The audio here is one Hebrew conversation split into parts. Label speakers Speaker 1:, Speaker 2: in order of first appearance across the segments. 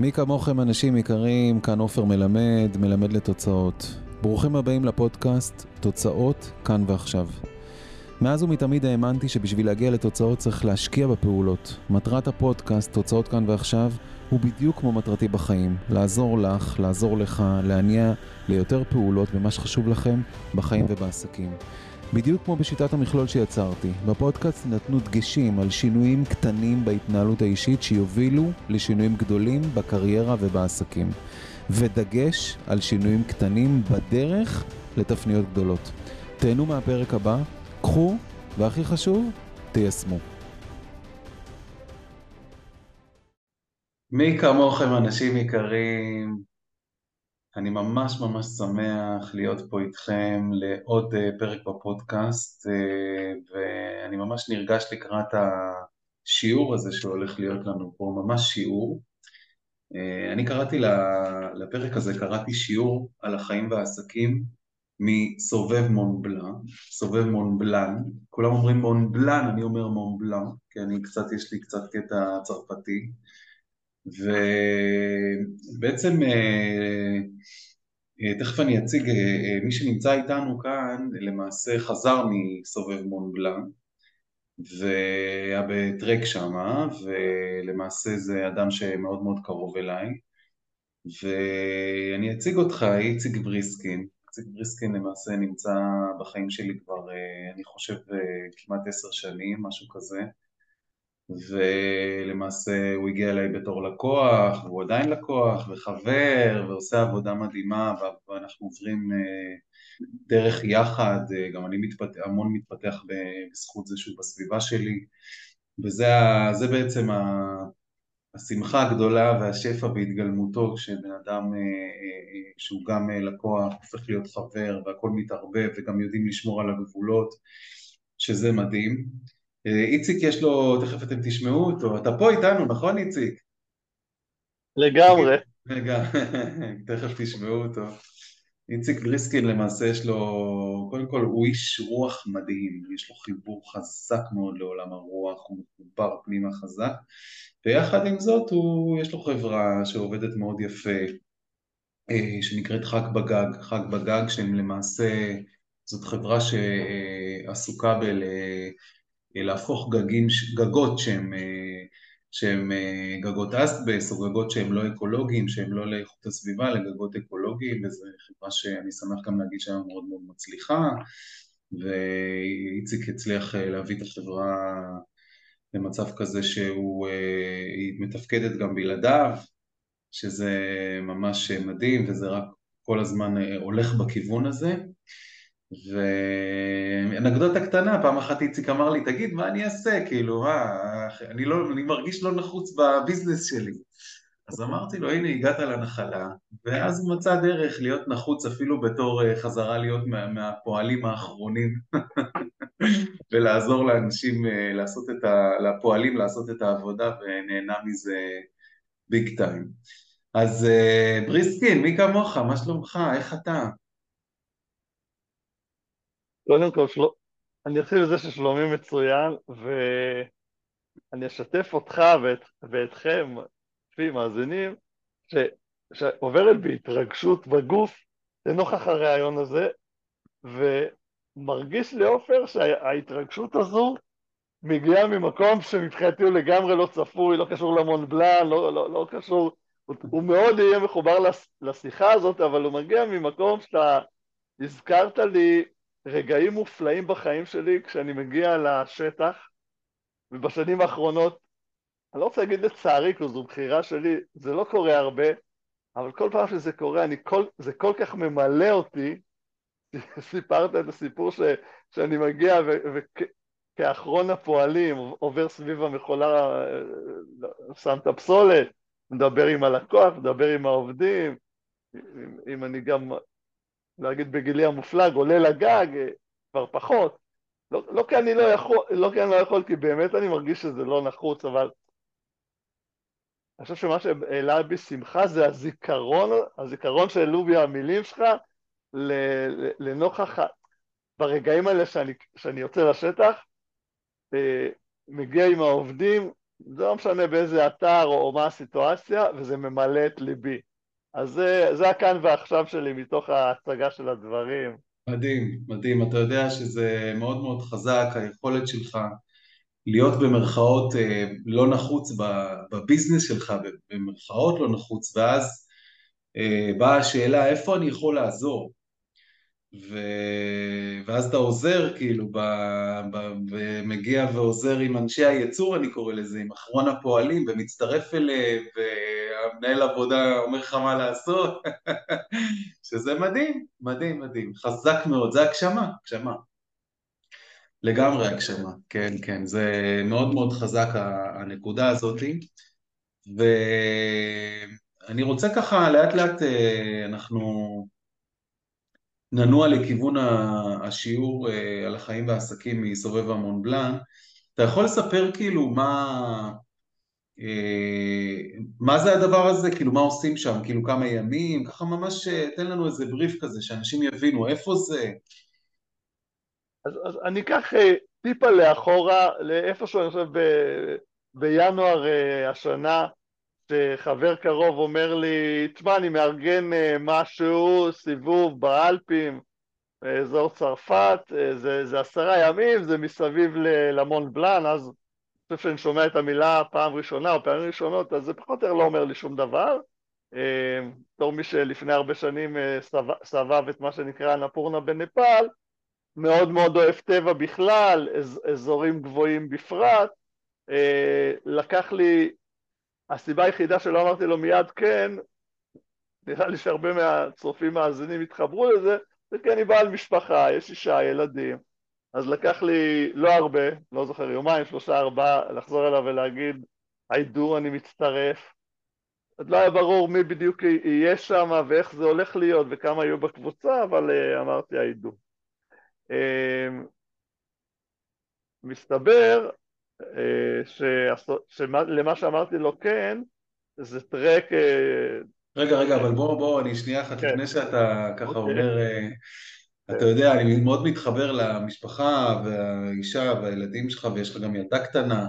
Speaker 1: מי כמוכם אנשים יקרים, כאן עופר מלמד, מלמד לתוצאות. ברוכים הבאים לפודקאסט תוצאות כאן ועכשיו. מאז ומתמיד האמנתי שבשביל להגיע לתוצאות צריך להשקיע בפעולות. מטרת הפודקאסט, תוצאות כאן ועכשיו, הוא בדיוק כמו מטרתי בחיים. לעזור לך, לעזור לך, להניע ליותר פעולות במה שחשוב לכם בחיים ובעסקים. בדיוק כמו בשיטת המכלול שיצרתי, בפודקאסט נתנו דגשים על שינויים קטנים בהתנהלות האישית שיובילו לשינויים גדולים בקריירה ובעסקים. ודגש על שינויים קטנים בדרך לתפניות גדולות. תהנו מהפרק הבא, קחו, והכי חשוב, תיישמו.
Speaker 2: מי כמוכם אנשים יקרים, אני ממש ממש שמח להיות פה איתכם לעוד אה, פרק בפודקאסט אה, ואני ממש נרגש לקראת השיעור הזה שהולך להיות לנו פה, ממש שיעור. אה, אני קראתי לפרק הזה, קראתי שיעור על החיים והעסקים מסובב מונבלן, סובב מונבלן, כולם אומרים מונבלן, אני אומר מונבלן, כי אני קצת, יש לי קצת קטע צרפתי. ובעצם אה, אה, תכף אני אציג, אה, מי שנמצא איתנו כאן למעשה חזר מסובב מונבלן והיה בטרק שמה ולמעשה זה אדם שמאוד מאוד קרוב אליי. ואני אציג אותך, איציק בריסקין. איציק בריסקין למעשה נמצא בחיים שלי כבר אני חושב כמעט עשר שנים, משהו כזה ולמעשה הוא הגיע אליי בתור לקוח, והוא עדיין לקוח וחבר ועושה עבודה מדהימה ואנחנו עוברים אה, דרך יחד, אה, גם אני מתפת... המון מתפתח בזכות זה שהוא בסביבה שלי. וזה בעצם השמחה הגדולה והשפע בהתגלמותו כשבן אדם אה, שהוא גם לקוח הופך להיות חבר והכל מתערבב וגם יודעים לשמור על הגבולות שזה מדהים איציק יש לו, תכף אתם תשמעו אותו, אתה פה איתנו, נכון איציק?
Speaker 3: לגמרי.
Speaker 2: רגע, תכף תשמעו אותו. איציק בריסקין למעשה יש לו, קודם כל הוא איש רוח מדהים, יש לו חיבור חזק מאוד לעולם הרוח, הוא מחובר פנימה חזק, ויחד עם זאת הוא, יש לו חברה שעובדת מאוד יפה, אה, שנקראת חג בגג, חג בגג שהם למעשה, זאת חברה שעסוקה בל... להפוך גגים, גגות שהם, אה, שהם אה, גגות אסטבס או גגות שהם לא אקולוגיים, שהם לא לאיכות הסביבה, לגגות אקולוגיים, וזו חברה שאני שמח גם להגיד שהיא מאוד מאוד מצליחה, ואיציק הצליח אה, להביא את החברה למצב כזה שהיא מתפקדת גם בלעדיו, שזה ממש מדהים וזה רק כל הזמן הולך בכיוון הזה. ואנקדוטה קטנה, פעם אחת איציק אמר לי, תגיד, מה אני אעשה? כאילו, מה, אני, לא, אני מרגיש לא נחוץ בביזנס שלי. אז אמרתי לו, הנה, הגעת לנחלה, ואז הוא מצא דרך להיות נחוץ אפילו בתור אה, חזרה להיות מה, מהפועלים האחרונים, ולעזור לאנשים אה, לעשות את ה... לפועלים לעשות את העבודה, ונהנה מזה ביג טיים. אז אה, בריסקין, מי כמוך? מה שלומך? איך אתה?
Speaker 3: קודם כל, של... אני אתחיל בזה ששלומי מצוין, ואני אשתף אותך ואת... ואתכם, לפי מאזינים, ש... שעוברת בהתרגשות בגוף לנוכח הרעיון הזה, ומרגיש לי עופר שההתרגשות הזו מגיעה ממקום שמבחינתי הוא לגמרי לא צפוי, לא קשור למונבלן, לא, לא, לא קשור, הוא, הוא מאוד יהיה מחובר לשיחה הזאת, אבל הוא מגיע ממקום שאתה הזכרת לי רגעים מופלאים בחיים שלי כשאני מגיע לשטח, ובשנים האחרונות, אני לא רוצה להגיד לצערי, כי זו בחירה שלי, זה לא קורה הרבה, אבל כל פעם שזה קורה, אני כל, זה כל כך ממלא אותי, סיפרת את הסיפור ש, שאני מגיע וכאחרון הפועלים עובר סביב המכולה, שם את הפסולת, מדבר עם הלקוח, מדבר עם העובדים, אם, אם אני גם להגיד בגילי המופלג, עולה לגג, אה, כבר פחות. לא, לא כי אני לא יכול, לא כי אני לא יכול, כי באמת אני מרגיש שזה לא נחוץ, אבל אני חושב שמה שהעלה בי שמחה זה הזיכרון, הזיכרון שהעלו בי המילים שלך לנוכח, ברגעים האלה שאני, שאני יוצא לשטח, אה, מגיע עם העובדים, זה לא משנה באיזה אתר או, מה הסיטואציה, וזה ממלא את ליבי. אז זה, זה הכאן ועכשיו שלי מתוך ההצגה של הדברים.
Speaker 2: מדהים, מדהים. אתה יודע שזה מאוד מאוד חזק, היכולת שלך להיות במרכאות אה, לא נחוץ בביזנס שלך, במרכאות לא נחוץ, ואז אה, באה השאלה איפה אני יכול לעזור? ו... ואז אתה עוזר כאילו, ב... ב... ומגיע ועוזר עם אנשי הייצור אני קורא לזה, עם אחרון הפועלים ומצטרף אליהם והמנהל עבודה אומר לך מה לעשות, שזה מדהים, מדהים, מדהים, חזק מאוד, זה הגשמה, הגשמה. לגמרי הגשמה, כן, כן, זה מאוד מאוד חזק הנקודה הזאתי ואני רוצה ככה לאט לאט אה, אנחנו ננוע לכיוון השיעור אה, על החיים והעסקים מסובב המון בלאן, אתה יכול לספר כאילו מה, אה, מה זה הדבר הזה, כאילו מה עושים שם, כאילו כמה ימים, ככה ממש אה, תן לנו איזה בריף כזה, שאנשים יבינו. איפה זה.
Speaker 3: אז, אז אני אקח טיפה לאחורה, לאיפשהו אני חושב ב, בינואר השנה, שחבר קרוב אומר לי, תשמע, אני מארגן אה, משהו, סיבוב באלפים, באזור צרפת, אה, זה, זה עשרה ימים, זה מסביב למון בלאן, אז אני חושב שאני שומע את המילה פעם ראשונה או פעמים ראשונות, אז זה פחות או יותר לא אומר לי שום דבר. אה, בתור מי שלפני הרבה שנים סבב את מה שנקרא נפורנה בנפאל, מאוד מאוד אוהב טבע בכלל, אזורים גבוהים בפרט. לקח לי הסיבה היחידה שלא אמרתי לו מיד כן, נראה לי שהרבה מהצופים מאזינים התחברו לזה, זה כי אני בעל משפחה, יש אישה, ילדים. אז לקח לי לא הרבה, לא זוכר, יומיים, שלושה, ארבעה, לחזור אליו ולהגיד, I do, אני מצטרף. עוד לא היה ברור מי בדיוק יהיה שם ואיך זה הולך להיות וכמה יהיו בקבוצה, אבל uh, אמרתי I do. Uh, מסתבר אה, שלמה שאמרתי לו כן, זה טרק... אה,
Speaker 2: רגע, רגע, אבל בוא, בוא, אני שנייה אחת, כן. לפני שאתה ככה אוקיי. אומר, אה, אתה יודע, אני מאוד מתחבר למשפחה והאישה והילדים שלך, ויש לך גם ילדה קטנה,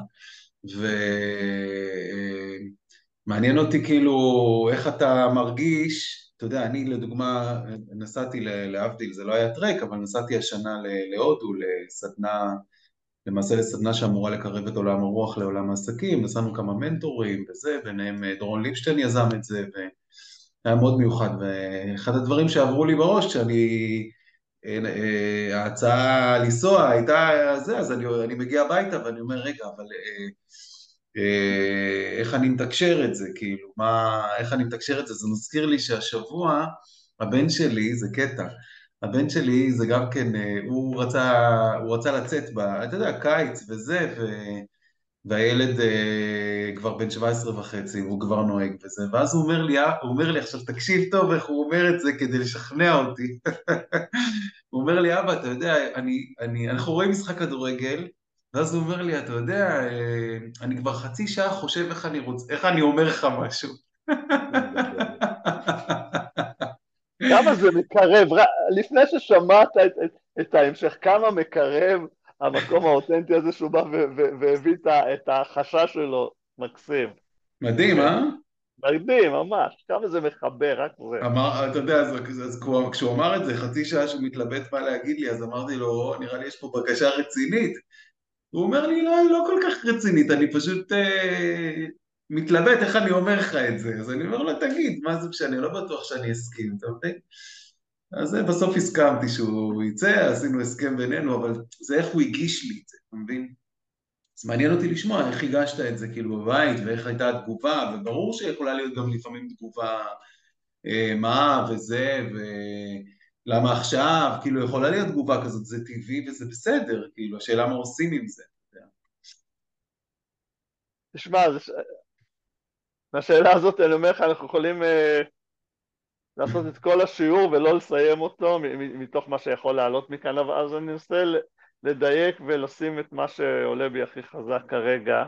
Speaker 2: ומעניין אותי כאילו איך אתה מרגיש, אתה יודע, אני לדוגמה נסעתי להבדיל, זה לא היה טרק, אבל נסעתי השנה להודו לסדנה למעשה לסדנה שאמורה לקרב את עולם הרוח לעולם העסקים, נסענו כמה מנטורים וזה, ביניהם אה, דורון ליבשטיין יזם את זה, והיה מאוד מיוחד, ואחד הדברים שעברו לי בראש כשאני, אה, אה, ההצעה לנסוע הייתה זה, אז אני, אני מגיע הביתה ואני אומר, רגע, אבל איך אני מתקשר את זה, כאילו, מה, איך אני מתקשר את זה, זה מזכיר לי שהשבוע הבן שלי, זה קטע, הבן שלי זה גם כן, אה, הוא רצה, הוא רצה לצאת, ב, אתה יודע, קיץ וזה, ו, והילד uh, כבר בן 17 וחצי, והוא כבר נוהג וזה, ואז הוא אומר לי, אה, הוא אומר לי, עכשיו תקשיב טוב איך הוא אומר את זה כדי לשכנע אותי. הוא אומר לי, אבא, אתה יודע, אני, אני, אנחנו רואים משחק כדורגל, ואז הוא אומר לי, אתה יודע, אני כבר חצי שעה חושב איך אני רוצה, איך אני אומר לך משהו.
Speaker 3: כמה זה מקרב, לפני ששמעת את, את, את ההמשך, כמה מקרב המקום האותנטי הזה שהוא בא והביא את החשש שלו, מקסים.
Speaker 2: מדהים, אה?
Speaker 3: מדהים, ממש, כמה זה מחבר, רק זה.
Speaker 2: אמר, אתה יודע, אז, אז כשהוא אמר את זה, חצי שעה שהוא מתלבט מה להגיד לי, אז אמרתי לו, נראה לי יש פה בקשה רצינית. הוא אומר לי, לא, לא כל כך רצינית, אני פשוט אה, מתלבט איך אני אומר לך את זה, אז אני אומר לו, תגיד, מה זה משנה, לא בטוח שאני אסכים, אתה מבין? אז בסוף הסכמתי שהוא יצא, עשינו הסכם בינינו, אבל זה איך הוא הגיש לי את זה, אתה מבין? אז מעניין אותי לשמוע איך הגשת את זה כאילו בבית, ואיך הייתה התגובה, וברור שיכולה להיות גם לפעמים תגובה אה, מה וזה, ולמה עכשיו, כאילו יכולה להיות תגובה כזאת, זה טבעי וזה בסדר, כאילו, השאלה מה עושים עם זה.
Speaker 3: תשמע, מהשאלה הזאת אני אומר לך, אנחנו יכולים uh, לעשות את כל השיעור ולא לסיים אותו מתוך מה שיכול לעלות מכאן, אז אני אנסה לדייק ולשים את מה שעולה בי הכי חזק כרגע.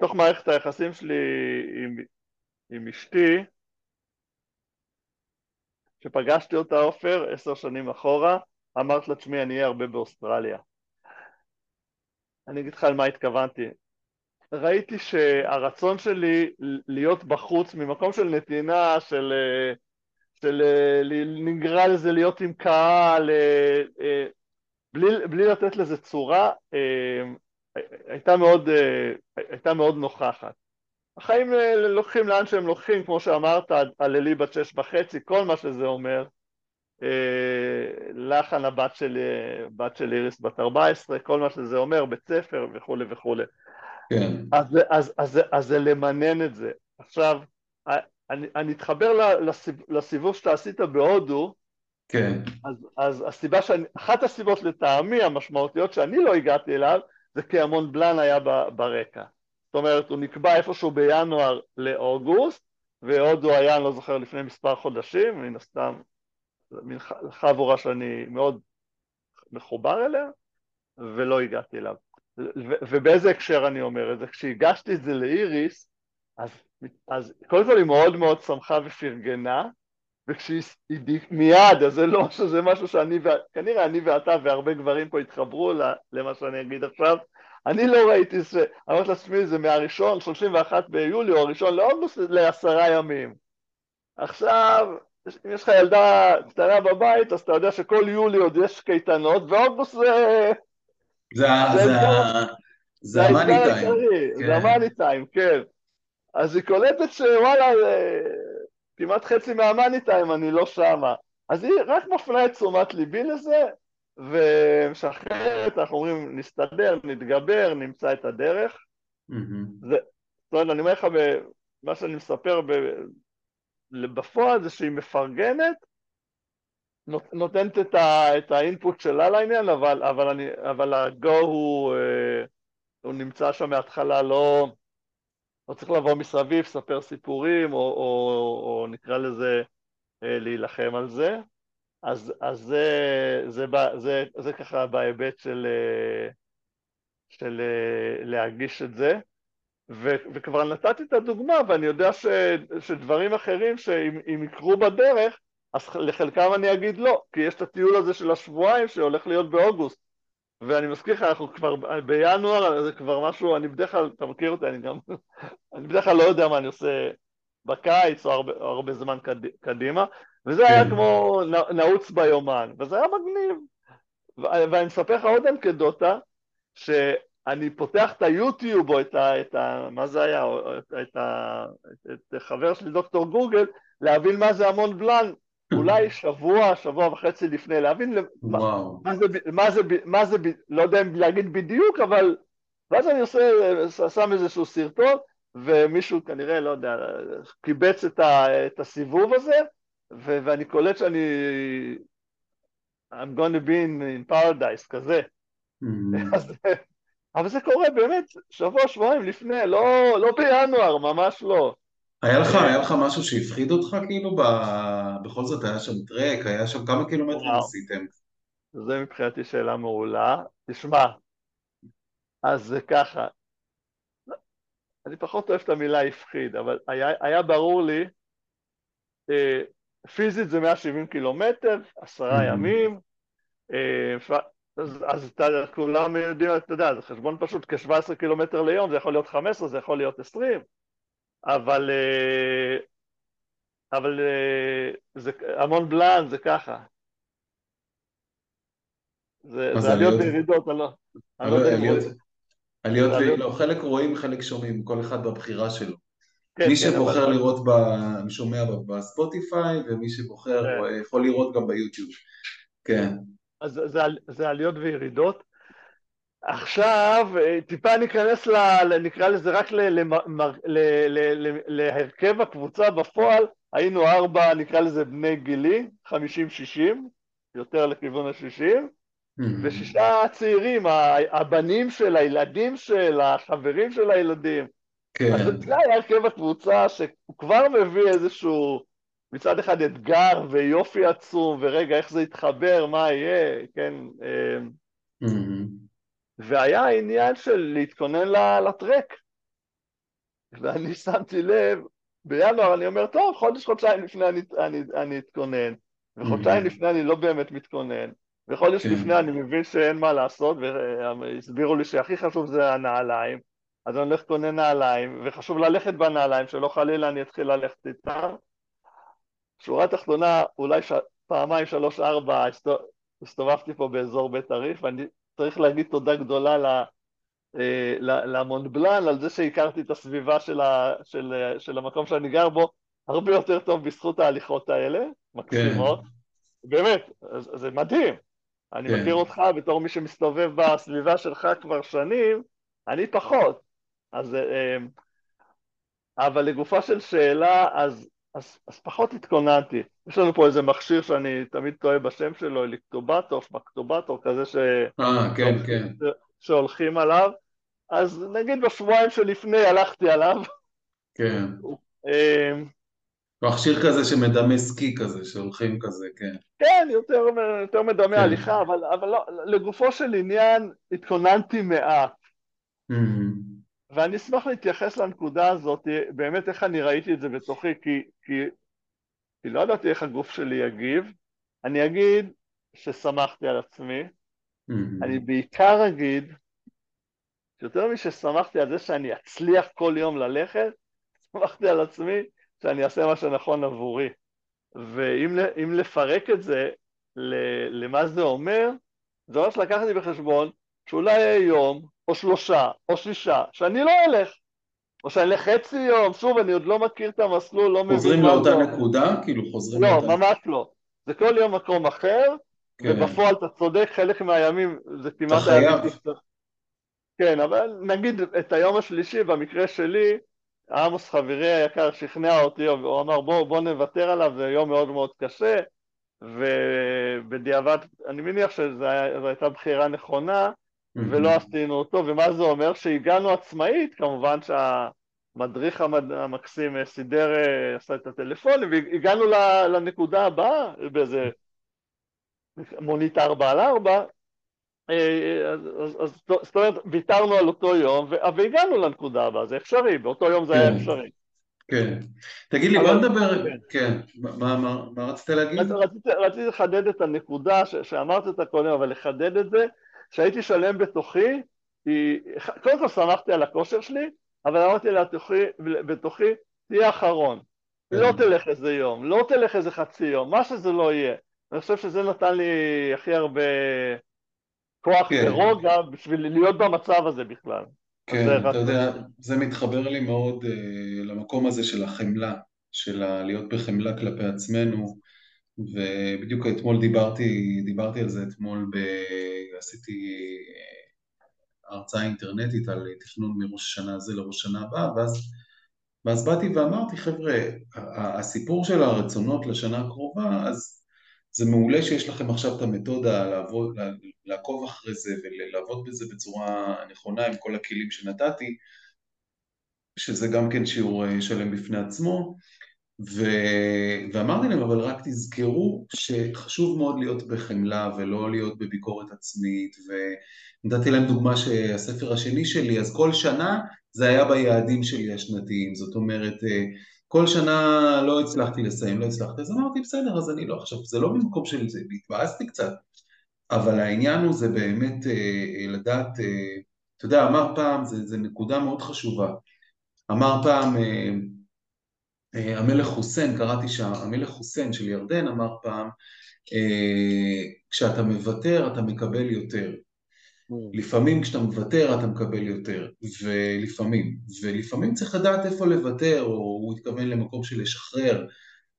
Speaker 3: תוך מערכת היחסים שלי עם, עם אשתי, כשפגשתי אותה עופר עשר שנים אחורה, אמרת לה, תשמעי, אני אהיה הרבה באוסטרליה. אני אגיד לך על מה התכוונתי. ראיתי שהרצון שלי להיות בחוץ ממקום של נתינה, של, של נגרע לזה להיות עם קהל, בלי, בלי לתת לזה צורה, הייתה מאוד, הייתה מאוד נוכחת. החיים לוקחים לאן שהם לוקחים, כמו שאמרת, הללי בת שש וחצי, כל מה שזה אומר. לחן הבת של, בת של איריס בת 14, כל מה שזה אומר, בית ספר וכולי וכולי. כן. אז, אז, אז, אז זה למנן את זה. עכשיו, אני, אני אתחבר לסיב, לסיבוב שאתה עשית בהודו,
Speaker 2: כן.
Speaker 3: אז, אז הסיבה שאני, אחת הסיבות לטעמי המשמעותיות שאני לא הגעתי אליו, זה כי המון בלאן היה ברקע. זאת אומרת, הוא נקבע איפשהו בינואר לאוגוסט, והודו היה, אני לא זוכר, לפני מספר חודשים, מן הסתם, מין חבורה שאני מאוד מחובר אליה, ולא הגעתי אליו. ובאיזה הקשר אני אומר את זה? כשהגשתי את זה לאיריס, אז, אז קודם כל היא מאוד מאוד שמחה ופרגנה, וכשהיא מיד, אז זה לא שזה משהו שאני, כנראה אני ואתה והרבה גברים פה התחברו למה שאני אגיד עכשיו, אני לא ראיתי ש... אמרתי לעצמי, זה מהראשון, 31 ביולי, או הראשון לאוגוסט, לעשרה ימים. עכשיו, אם יש לך ילדה קטנה בבית, אז אתה יודע שכל יולי עוד יש קייטנות, ואוגוסט זה...
Speaker 2: זה המאני טיים.
Speaker 3: זה המאני טיים, כן. אז היא קולטת שוואלה, כמעט חצי מהמאני טיים אני לא שמה. אז היא רק מפנה את תשומת ליבי לזה, ומשחררת, אנחנו אומרים, נסתדר, נתגבר, נמצא את הדרך. זאת אומרת, אני אומר לך, מה שאני מספר בפועל זה שהיא מפרגנת, נותנת את, ה, את האינפוט שלה לעניין, אבל, אבל, אני, אבל הגו הוא, אה, הוא נמצא שם מההתחלה, לא, לא צריך לבוא מסביב, לספר סיפורים, או, או, או נקרא לזה אה, להילחם על זה. אז, אז זה, זה, זה, זה, זה ככה בהיבט של, אה, של להגיש את זה. ו, וכבר נתתי את הדוגמה, ואני יודע ש, שדברים אחרים שאם יקרו בדרך, אז לחלקם אני אגיד לא, כי יש את הטיול הזה של השבועיים שהולך להיות באוגוסט. ואני מזכיר לך, אנחנו כבר בינואר, זה כבר משהו, אני בדרך כלל, אתה מכיר אותי, אני גם, אני בדרך כלל לא יודע מה אני עושה בקיץ או הרבה, הרבה זמן קדימה, וזה כן. היה כמו נעוץ ביומן, וזה היה מגניב. ואני מספר לך עוד אנקדוטה, שאני פותח את היוטיוב או את ה... את ה מה זה היה? את, את, ה, את חבר שלי דוקטור גוגל, להבין מה זה המון בלאן, אולי שבוע, שבוע וחצי לפני, להבין מה, מה, זה, מה, זה, מה זה, לא יודע אם להגיד בדיוק, אבל ואז אני עושה, שם איזשהו סרטון, ומישהו כנראה, לא יודע, קיבץ את, ה, את הסיבוב הזה, ו, ואני קולט שאני I'm going to be in, in paradise, כזה. Mm-hmm. אז, אבל זה קורה באמת שבוע, שבועיים לפני, לא, לא בינואר, ממש לא.
Speaker 2: היה לך, היה לך משהו שהפחיד אותך כאילו, ב... בכל זאת היה שם טרק, היה שם כמה קילומטרים עשיתם?
Speaker 3: זה מבחינתי שאלה מעולה. תשמע, אז זה ככה, אני פחות אוהב את המילה הפחיד, אבל היה, היה ברור לי, אה, פיזית זה 170 קילומטר, עשרה ימים, אה, אז, אז אתה, כולם יודעים, אתה יודע, זה חשבון פשוט, כ-17 קילומטר ליום, זה יכול להיות 15, זה יכול להיות 20, אבל, אה, אבל אה, זה, המון בלאן זה ככה. זה, זה עליות וירידות, אני לא, לא יודע.
Speaker 2: עליות וירידות, לא, חלק רואים, חלק שומעים, כל אחד בבחירה שלו. כן, מי כן, שבוחר אבל... לראות, ב... שומע בספוטיפיי, ומי שבוחר כן. יכול לראות גם ביוטיוב. כן.
Speaker 3: אז זה, זה עליות וירידות. עכשיו, טיפה ניכנס, ל, נקרא לזה רק להרכב הקבוצה בפועל, היינו ארבע, נקרא לזה בני גילי, חמישים שישים, יותר לכיוון השישים. ושישה צעירים, הבנים של הילדים של, החברים של הילדים. כן. אז זה היה הרכב הקבוצה שהוא כבר מביא איזשהו, מצד אחד אתגר ויופי עצום, ורגע, איך זה יתחבר, מה יהיה, כן. Mm-hmm. והיה העניין של להתכונן לטרק. ואני שמתי לב, בינואר אני אומר, טוב, חודש, חודשיים לפני אני, אני, אני אתכונן, וחודשיים mm-hmm. לפני אני לא באמת מתכונן, וחודש
Speaker 2: כן.
Speaker 3: לפני אני מבין שאין מה לעשות, והסבירו לי שהכי חשוב זה הנעליים, אז אני הולך לקונה נעליים, וחשוב ללכת בנעליים, שלא חלילה אני אתחיל ללכת איתם. שורה תחתונה, אולי ש... פעמיים, שלוש, ארבע, הסתובבתי פה באזור בית הריף, ואני צריך להגיד תודה גדולה ל... אה, למונבלן על זה שהכרתי את הסביבה של, ה, של, של המקום שאני גר בו הרבה יותר טוב בזכות ההליכות האלה, מקסימות. כן. באמת, זה מדהים. אני כן. מכיר אותך בתור מי שמסתובב בסביבה שלך כבר שנים, אני פחות. אז, אה, אבל לגופה של שאלה, אז, אז, אז פחות התכוננתי. יש לנו פה איזה מכשיר שאני תמיד טועה בשם שלו, אליקטובטוף, מקטובטור, כזה ש...
Speaker 2: אה, כן, כן.
Speaker 3: שהולכים עליו. אז נגיד בשבועיים שלפני הלכתי עליו.
Speaker 2: כן. אה, מכשיר כזה שמדמה סקי כזה, שהולכים כזה, כן.
Speaker 3: כן, יותר, יותר מדמה כן. הליכה, אבל, אבל לא, לגופו של עניין התכוננתי מעט. Mm-hmm. ואני אשמח להתייחס לנקודה הזאת, באמת איך אני ראיתי את זה בתוכי, כי, כי, כי לא ידעתי איך הגוף שלי יגיב. אני אגיד ששמחתי על עצמי, mm-hmm. אני בעיקר אגיד שיותר מששמחתי על זה שאני אצליח כל יום ללכת, שמחתי על עצמי שאני אעשה מה שנכון עבורי. ואם לפרק את זה למה זה אומר, זה אומר שלקחתי בחשבון שאולי יהיה יום, או שלושה, או שישה, שאני לא אלך. או שאני אלך חצי יום, שוב, אני עוד לא מכיר את המסלול, לא
Speaker 2: מבין. חוזרים לאותה נקודה? כאילו חוזרים
Speaker 3: לא, לאותה... לא, ממש לא. זה כל יום מקום אחר, כן. ובפועל אתה צודק, חלק מהימים זה כמעט...
Speaker 2: אתה חייב.
Speaker 3: כן, אבל נגיד את היום השלישי, במקרה שלי, עמוס חברי היקר שכנע אותי, הוא אמר בוא, בוא נוותר עליו, זה יום מאוד מאוד קשה, ובדיעבד, אני מניח שזו הייתה בחירה נכונה, ולא עשינו אותו, ומה זה אומר? שהגענו עצמאית, כמובן שהמדריך המקסים סידר, עשה את הטלפונים, והגענו לנקודה הבאה, באיזה מונית ארבע על ארבע, אה, אז זאת אומרת, ויתרנו על אותו יום, והגענו לנקודה הבאה, זה אפשרי, באותו יום זה היה כן. אפשרי.
Speaker 2: כן. תגיד לי, בוא נדבר, כן, כן. מה רצית להגיד?
Speaker 3: רציתי לחדד את הנקודה שאמרת אותה קודם, אבל לחדד את זה, שהייתי שלם בתוכי, קודם כל שמחתי על הכושר שלי, אבל אמרתי בתוכי, תהיה אחרון. לא כן. תלך איזה יום, לא תלך איזה חצי יום, מה שזה לא יהיה. אני חושב שזה נתן לי הכי הרבה כוח כן. ורוגע בשביל להיות במצב הזה בכלל.
Speaker 2: כן, אתה יודע, זה מתחבר לי מאוד uh, למקום הזה של החמלה, של להיות בחמלה כלפי עצמנו, ובדיוק אתמול דיברתי, דיברתי על זה אתמול, ב... עשיתי uh, הרצאה אינטרנטית על תכנון מראש השנה הזה לראש השנה הבאה, ואז, ואז באתי ואמרתי, חבר'ה, הסיפור של הרצונות לשנה הקרובה, אז זה מעולה שיש לכם עכשיו את המתודה לעבוד, לעקוב אחרי זה ולעבוד בזה בצורה נכונה עם כל הכלים שנתתי, שזה גם כן שיעור אה, שלם בפני עצמו, ו... ואמרתי להם, אבל רק תזכרו שחשוב מאוד להיות בחמלה ולא להיות בביקורת עצמית, ונתתי להם דוגמה שהספר השני שלי, אז כל שנה זה היה ביעדים שלי השנתיים, זאת אומרת, אה, כל שנה לא הצלחתי לסיים, לא הצלחתי, אז אמרתי בסדר, אז אני לא, עכשיו זה לא במקום של זה, התבאסתי קצת, אבל העניין הוא זה באמת אה, לדעת, אה, אתה יודע, אמר פעם, זה נקודה מאוד חשובה, אמר פעם המלך חוסיין, קראתי שהמלך חוסיין של ירדן אמר פעם, אה, כשאתה מוותר אתה מקבל יותר. Mm. לפעמים כשאתה מוותר אתה מקבל יותר, ולפעמים, ולפעמים צריך לדעת איפה לוותר, או הוא התכוון למקום של לשחרר,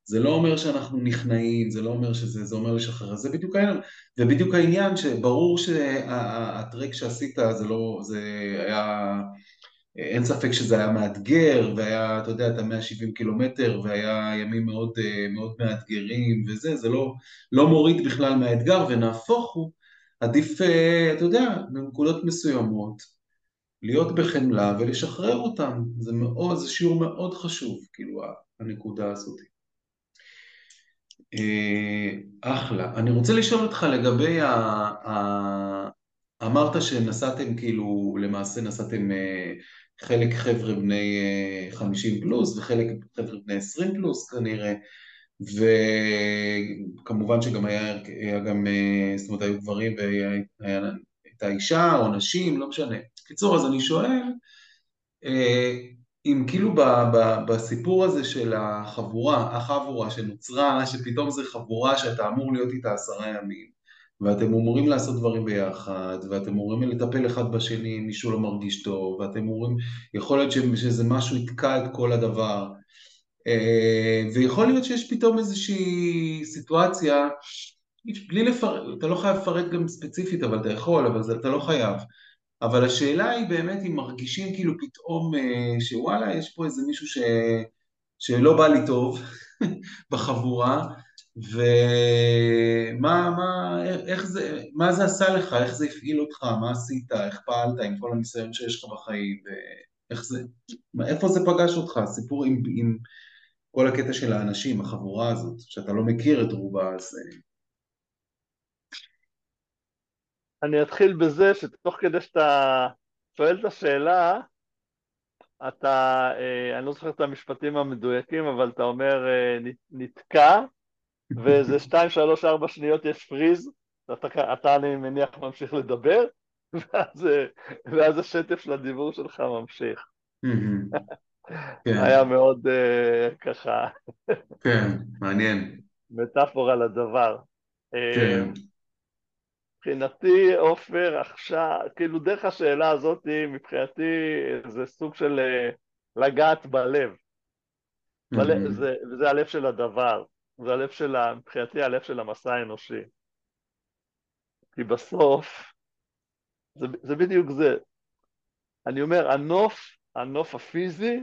Speaker 2: זה לא אומר שאנחנו נכנעים, זה לא אומר שזה, זה אומר לשחרר, זה בדיוק העניין, ובדיוק העניין שברור שהטרק שעשית זה לא, זה היה, אין ספק שזה היה מאתגר, והיה, אתה יודע, את ה-170 קילומטר, והיה ימים מאוד, מאוד מאתגרים וזה, זה לא, לא מוריד בכלל מהאתגר, ונהפוך הוא, עדיף, אה, אתה יודע, בנקודות מסוימות, להיות בחמלה ולשחרר אותם. זה מאוד, זה שיעור מאוד חשוב, כאילו, הנקודה הזאת. אה, אחלה. אני רוצה לשאול אותך לגבי ה... ה... אמרת שנסעתם כאילו, למעשה נסעתם אה, חלק חבר'ה בני 50 פלוס וחלק חבר'ה בני 20 פלוס כנראה, וכמובן שגם היה, היה גם, אה, זאת אומרת, היו גברים והייתה אישה או נשים, לא משנה. בקיצור, אז אני שואל, אה, אם כאילו ב, ב, בסיפור הזה של החבורה, החבורה שנוצרה, שפתאום זה חבורה שאתה אמור להיות איתה עשרה ימים, ואתם אמורים לעשות דברים ביחד, ואתם אמורים לטפל אחד בשני אם מישהו לא מרגיש טוב, ואתם אמורים, יכול להיות שזה משהו יתקע את כל הדבר, אה, ויכול להיות שיש פתאום איזושהי סיטואציה, בלי לפרט, אתה לא חייב לפרט גם ספציפית, אבל אתה יכול, אבל זה, אתה לא חייב. אבל השאלה היא באמת אם מרגישים כאילו פתאום אה, שוואלה, יש פה איזה מישהו ש... שלא בא לי טוב בחבורה, ומה מה, איך זה, מה זה עשה לך, איך זה הפעיל אותך, מה עשית, איך פעלת עם כל הניסיון שיש לך בחיים, ואיך זה, איפה זה פגש אותך, הסיפור עם, עם כל הקטע של האנשים, החבורה הזאת, שאתה לא מכיר את רובה, אז... אה,
Speaker 3: אני אתחיל בזה שתוך כדי שאתה שואל את השאלה, אתה, אה, אני לא זוכר את המשפטים המדויקים, אבל אתה אומר אה, נתקע, ואיזה שתיים, שלוש, ארבע שניות יש פריז, אתה, אתה אני מניח ממשיך לדבר, ואז, ואז השטף של הדיבור שלך ממשיך. כן. היה מאוד uh, ככה...
Speaker 2: כן, מעניין.
Speaker 3: מטאפורה לדבר. כן. מבחינתי, עופר, עכשיו, כאילו דרך השאלה הזאת, מבחינתי זה סוג של uh, לגעת בלב. בלב זה, זה הלב של הדבר, זה הלב של, מבחינתי הלב של המסע האנושי. כי בסוף, זה, זה בדיוק זה. אני אומר, הנוף, הנוף הפיזי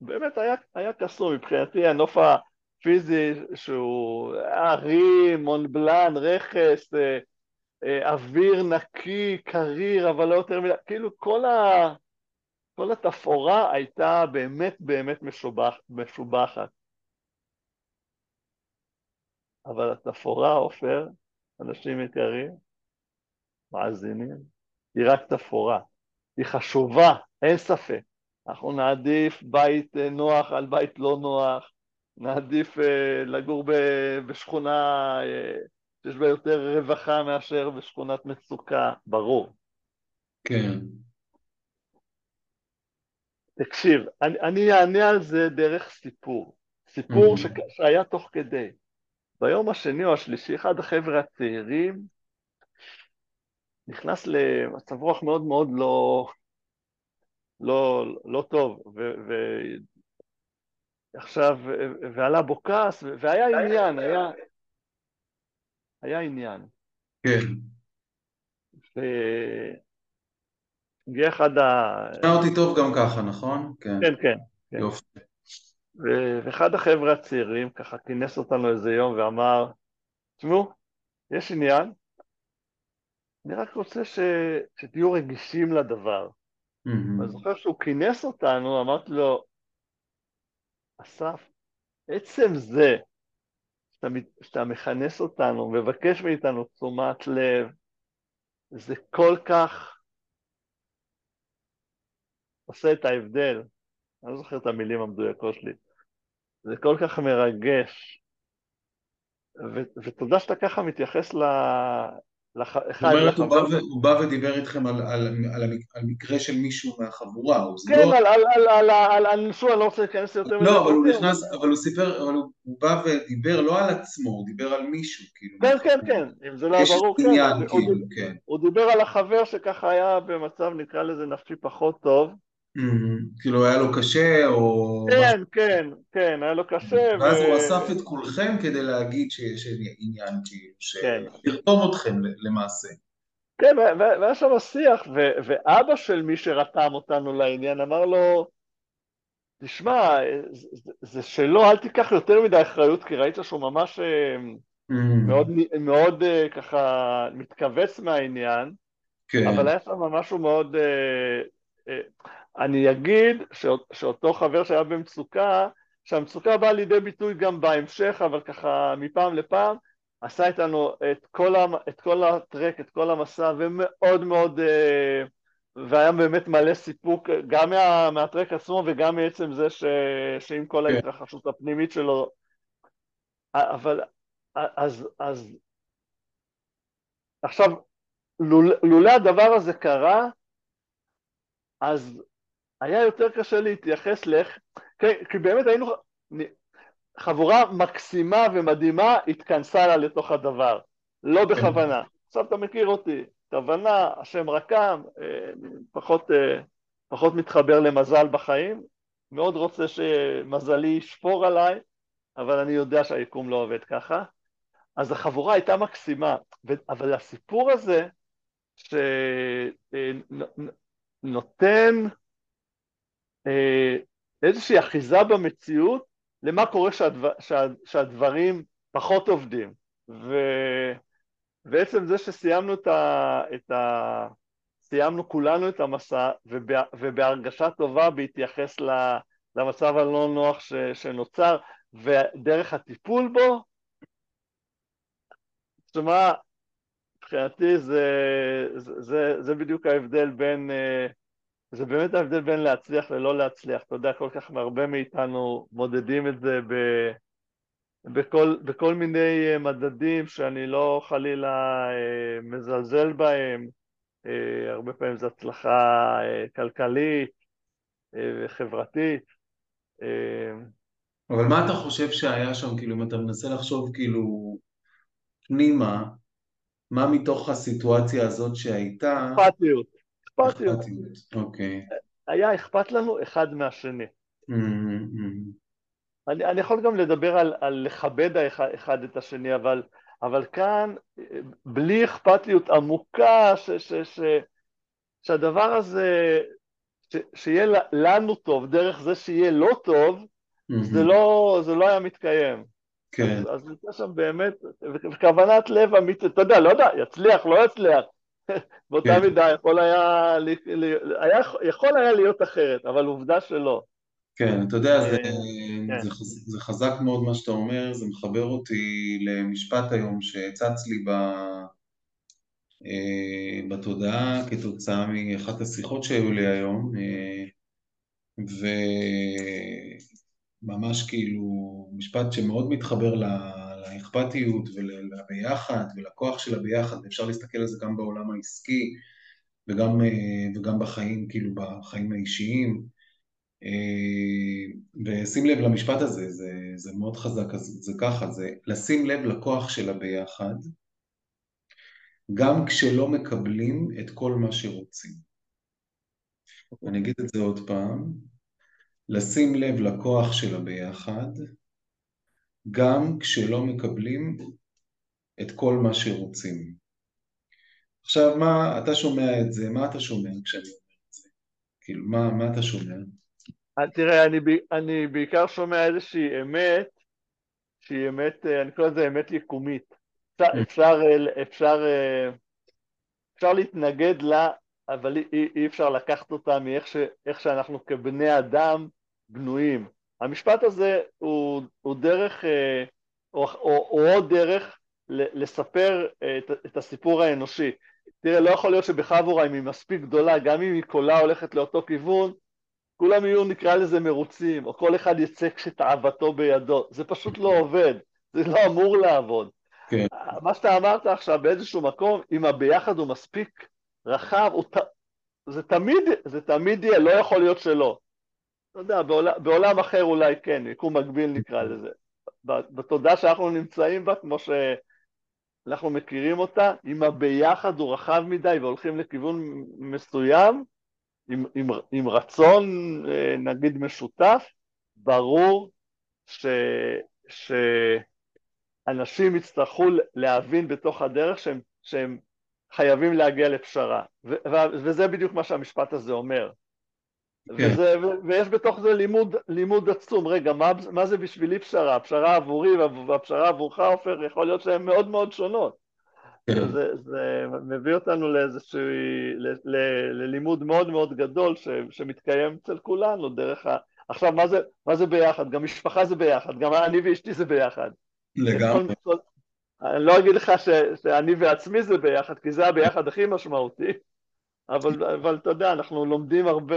Speaker 3: באמת היה, היה קסום מבחינתי, הנוף הפיזי שהוא ערים, מונבלן, רכס, אה, אה, אוויר נקי, קריר, אבל לא יותר מדי, כאילו כל, ה, כל התפאורה הייתה באמת באמת משובח, משובחת. אבל התפאורה, עופר, אנשים יקרים, מאזינים, היא רק תפאורה. היא חשובה, אין ספק. אנחנו נעדיף בית אה, נוח על בית לא נוח, נעדיף אה, לגור בשכונה אה, שיש בה יותר רווחה מאשר בשכונת מצוקה, ברור.
Speaker 2: כן.
Speaker 3: תקשיב, אני, אני אענה על זה דרך סיפור. סיפור mm-hmm. ש, שהיה תוך כדי. ביום השני או השלישי, אחד החבר'ה הצעירים נכנס למצב רוח מאוד מאוד לא, לא, לא טוב, ועכשיו, ועלה בו כעס, והיה עניין, היה, היה עניין.
Speaker 2: כן.
Speaker 3: והגיע אחד ה...
Speaker 2: שמע אותי טוב גם ככה, נכון?
Speaker 3: כן, כן. כן.
Speaker 2: כן. יופי.
Speaker 3: ואחד החבר'ה הצעירים ככה כינס אותנו איזה יום ואמר, תשמעו, יש עניין, אני רק רוצה ש... שתהיו רגישים לדבר. Mm-hmm. אני זוכר שהוא כינס אותנו, אמרתי לו, אסף, עצם זה שאתה, שאתה מכנס אותנו, מבקש מאיתנו תשומת לב, זה כל כך עושה את ההבדל. אני לא זוכר את המילים המדויקות שלי. זה כל כך מרגש. ו- ותודה שאתה ככה מתייחס ל-
Speaker 2: זאת אומרת, הוא, בא הוא בא ודיבר איתכם על, על, על, על מקרה של מישהו מהחבורה,
Speaker 3: כן, לא... על, על, על, על, על, על ניסוי, אני לא רוצה להיכנס יותר
Speaker 2: לא, אבל הוא נכנס, אבל הוא סיפר, אבל הוא, הוא בא ודיבר לא על עצמו, הוא דיבר על מישהו, כאילו.
Speaker 3: כן, כן, כן, אם זה לא היה ברור,
Speaker 2: כן. עניין, כאילו, הוא, כן.
Speaker 3: הוא דיבר על החבר שככה היה במצב, נקרא לזה, נפשי פחות טוב.
Speaker 2: כאילו היה לו קשה, או...
Speaker 3: כן, כן, כן, היה לו קשה.
Speaker 2: ואז הוא אסף את כולכם כדי להגיד שיש עניין, כאילו, כן. לרתום אתכם למעשה.
Speaker 3: כן, והיה שם שיח, ואבא של מי שרתם אותנו לעניין אמר לו, תשמע, זה שלו, אל תיקח יותר מדי אחריות, כי ראית שהוא ממש אה, מאוד, מאוד אה, ככה מתכווץ מהעניין, כן. אבל היה שם משהו מאוד... אני אגיד שאות, שאותו חבר שהיה במצוקה, שהמצוקה באה לידי ביטוי גם בהמשך, אבל ככה מפעם לפעם, עשה איתנו את כל, המ, את כל הטרק, את כל המסע, ומאוד מאוד, אה, והיה באמת מלא סיפוק, גם מה, מהטרק עצמו וגם מעצם זה ש, שעם כל כן. ההתרחשות הפנימית שלו, אבל אז, אז עכשיו, לולא הדבר הזה קרה, אז היה יותר קשה להתייחס לאיך, כי, כי באמת היינו, חבורה מקסימה ומדהימה התכנסה לה לתוך הדבר, לא כן. בכוונה. עכשיו אתה מכיר אותי, כוונה, השם רקם, אה, פחות, אה, פחות מתחבר למזל בחיים, מאוד רוצה שמזלי ישפור עליי, אבל אני יודע שהיקום לא עובד ככה. אז החבורה הייתה מקסימה, אבל הסיפור הזה שנותן אה, איזושהי אחיזה במציאות למה קורה שהדבר, שה, שהדברים פחות עובדים. ו, ועצם זה שסיימנו את ה, את ה... סיימנו כולנו את המסע, ובא, ובהרגשה טובה בהתייחס למצב הלא נוח ש, שנוצר, ודרך הטיפול בו, תשמע, מבחינתי זה, זה, זה, זה בדיוק ההבדל בין, אה, זה באמת ההבדל בין להצליח ללא להצליח. אתה יודע, כל כך הרבה מאיתנו מודדים את זה ב, בכל, בכל מיני אה, מדדים שאני לא חלילה אה, מזלזל בהם. הרבה פעמים זו הצלחה כלכלית וחברתית.
Speaker 2: אבל מה אתה חושב שהיה שם, כאילו, אם אתה מנסה לחשוב, כאילו, פנימה, מה מתוך הסיטואציה הזאת שהייתה...
Speaker 3: אכפתיות. אכפתיות.
Speaker 2: אוקיי.
Speaker 3: היה אכפת לנו אחד מהשני. Mm-hmm. אני, אני יכול גם לדבר על, על לכבד האחד, אחד את השני, אבל, אבל כאן, בלי אכפתיות עמוקה, ש, ש, ש, שהדבר הזה, ש, שיהיה לנו טוב דרך זה שיהיה לא טוב, mm-hmm. זה, לא, זה לא היה מתקיים.
Speaker 2: כן.
Speaker 3: אז הייתה שם באמת, וכוונת לב אמיתית, אתה יודע, לא יודע, יצליח, לא יצליח. באותה כן. מידה יכול היה, היה, יכול היה להיות אחרת, אבל עובדה שלא.
Speaker 2: כן, אתה יודע, זה, אה, כן. זה, זה חזק מאוד מה שאתה אומר, זה מחבר אותי למשפט היום שצץ לי ב, אה, בתודעה כתוצאה מאחת השיחות שהיו לי היום, אה, ו... ממש כאילו משפט שמאוד מתחבר לאכפתיות ולביחד ולכוח של הביחד, ואפשר להסתכל על זה גם בעולם העסקי וגם, אה, וגם בחיים, כאילו בחיים האישיים. אה, ושים לב למשפט הזה, זה, זה מאוד חזק, אז זה ככה, זה לשים לב לכוח של הביחד, גם כשלא מקבלים את כל מה שרוצים. אני אגיד את זה עוד פעם, לשים לב לכוח של הביחד, גם כשלא מקבלים את כל מה שרוצים. עכשיו, מה, אתה שומע את זה, מה אתה שומע כשאני אומר את זה? כאילו, מה, מה אתה שומע?
Speaker 3: אה, תראה, אני, אני בעיקר שומע איזושהי אמת, שהיא אמת, אה, אני קורא לזה אמת יקומית. אפשר, mm. אפשר, אה, אפשר, אפשר להתנגד לה, אבל אי, אי אפשר לקחת אותה מאיך ש, שאנחנו כבני אדם בנויים. המשפט הזה הוא, הוא דרך, אה, או, או, או עוד דרך לספר אה, את, את הסיפור האנושי. תראה, לא יכול להיות שבחבורה, אם היא מספיק גדולה, גם אם היא קולה הולכת לאותו כיוון, כולם יהיו, נקרא לזה, מרוצים, או כל אחד יצא כשתאוותו בידו. זה פשוט לא עובד, זה לא אמור לעבוד. כן. מה שאתה אמרת עכשיו באיזשהו מקום, אם הביחד הוא מספיק רחב, הוא, זה, תמיד, זה תמיד יהיה, לא יכול להיות שלא. אתה יודע, בעולם, בעולם אחר אולי כן, יקום מקביל נקרא לזה. בתודעה שאנחנו נמצאים בה, כמו שאנחנו מכירים אותה, אם הביחד הוא רחב מדי והולכים לכיוון מסוים, עם, עם, עם רצון אה, נגיד משותף, ברור ש, שאנשים יצטרכו להבין בתוך הדרך שהם, שהם חייבים להגיע לפשרה. ו, וזה בדיוק מה שהמשפט הזה אומר. כן. וזה, ויש בתוך זה לימוד, לימוד עצום. רגע, מה, מה זה בשבילי פשרה? הפשרה עבורי והפשרה עבורך, עופר, יכול להיות שהן מאוד מאוד שונות. כן. זה, זה מביא אותנו לאיזשהו, ל, ל, ללימוד מאוד מאוד גדול ש, שמתקיים אצל כולנו דרך ה... עכשיו, מה זה, מה זה ביחד? גם משפחה זה ביחד, גם אני ואשתי זה ביחד.
Speaker 2: לגמרי.
Speaker 3: אני לא אגיד לך ש, שאני ועצמי זה ביחד, כי זה הביחד הכי משמעותי. אבל, אבל אתה יודע, אנחנו לומדים הרבה,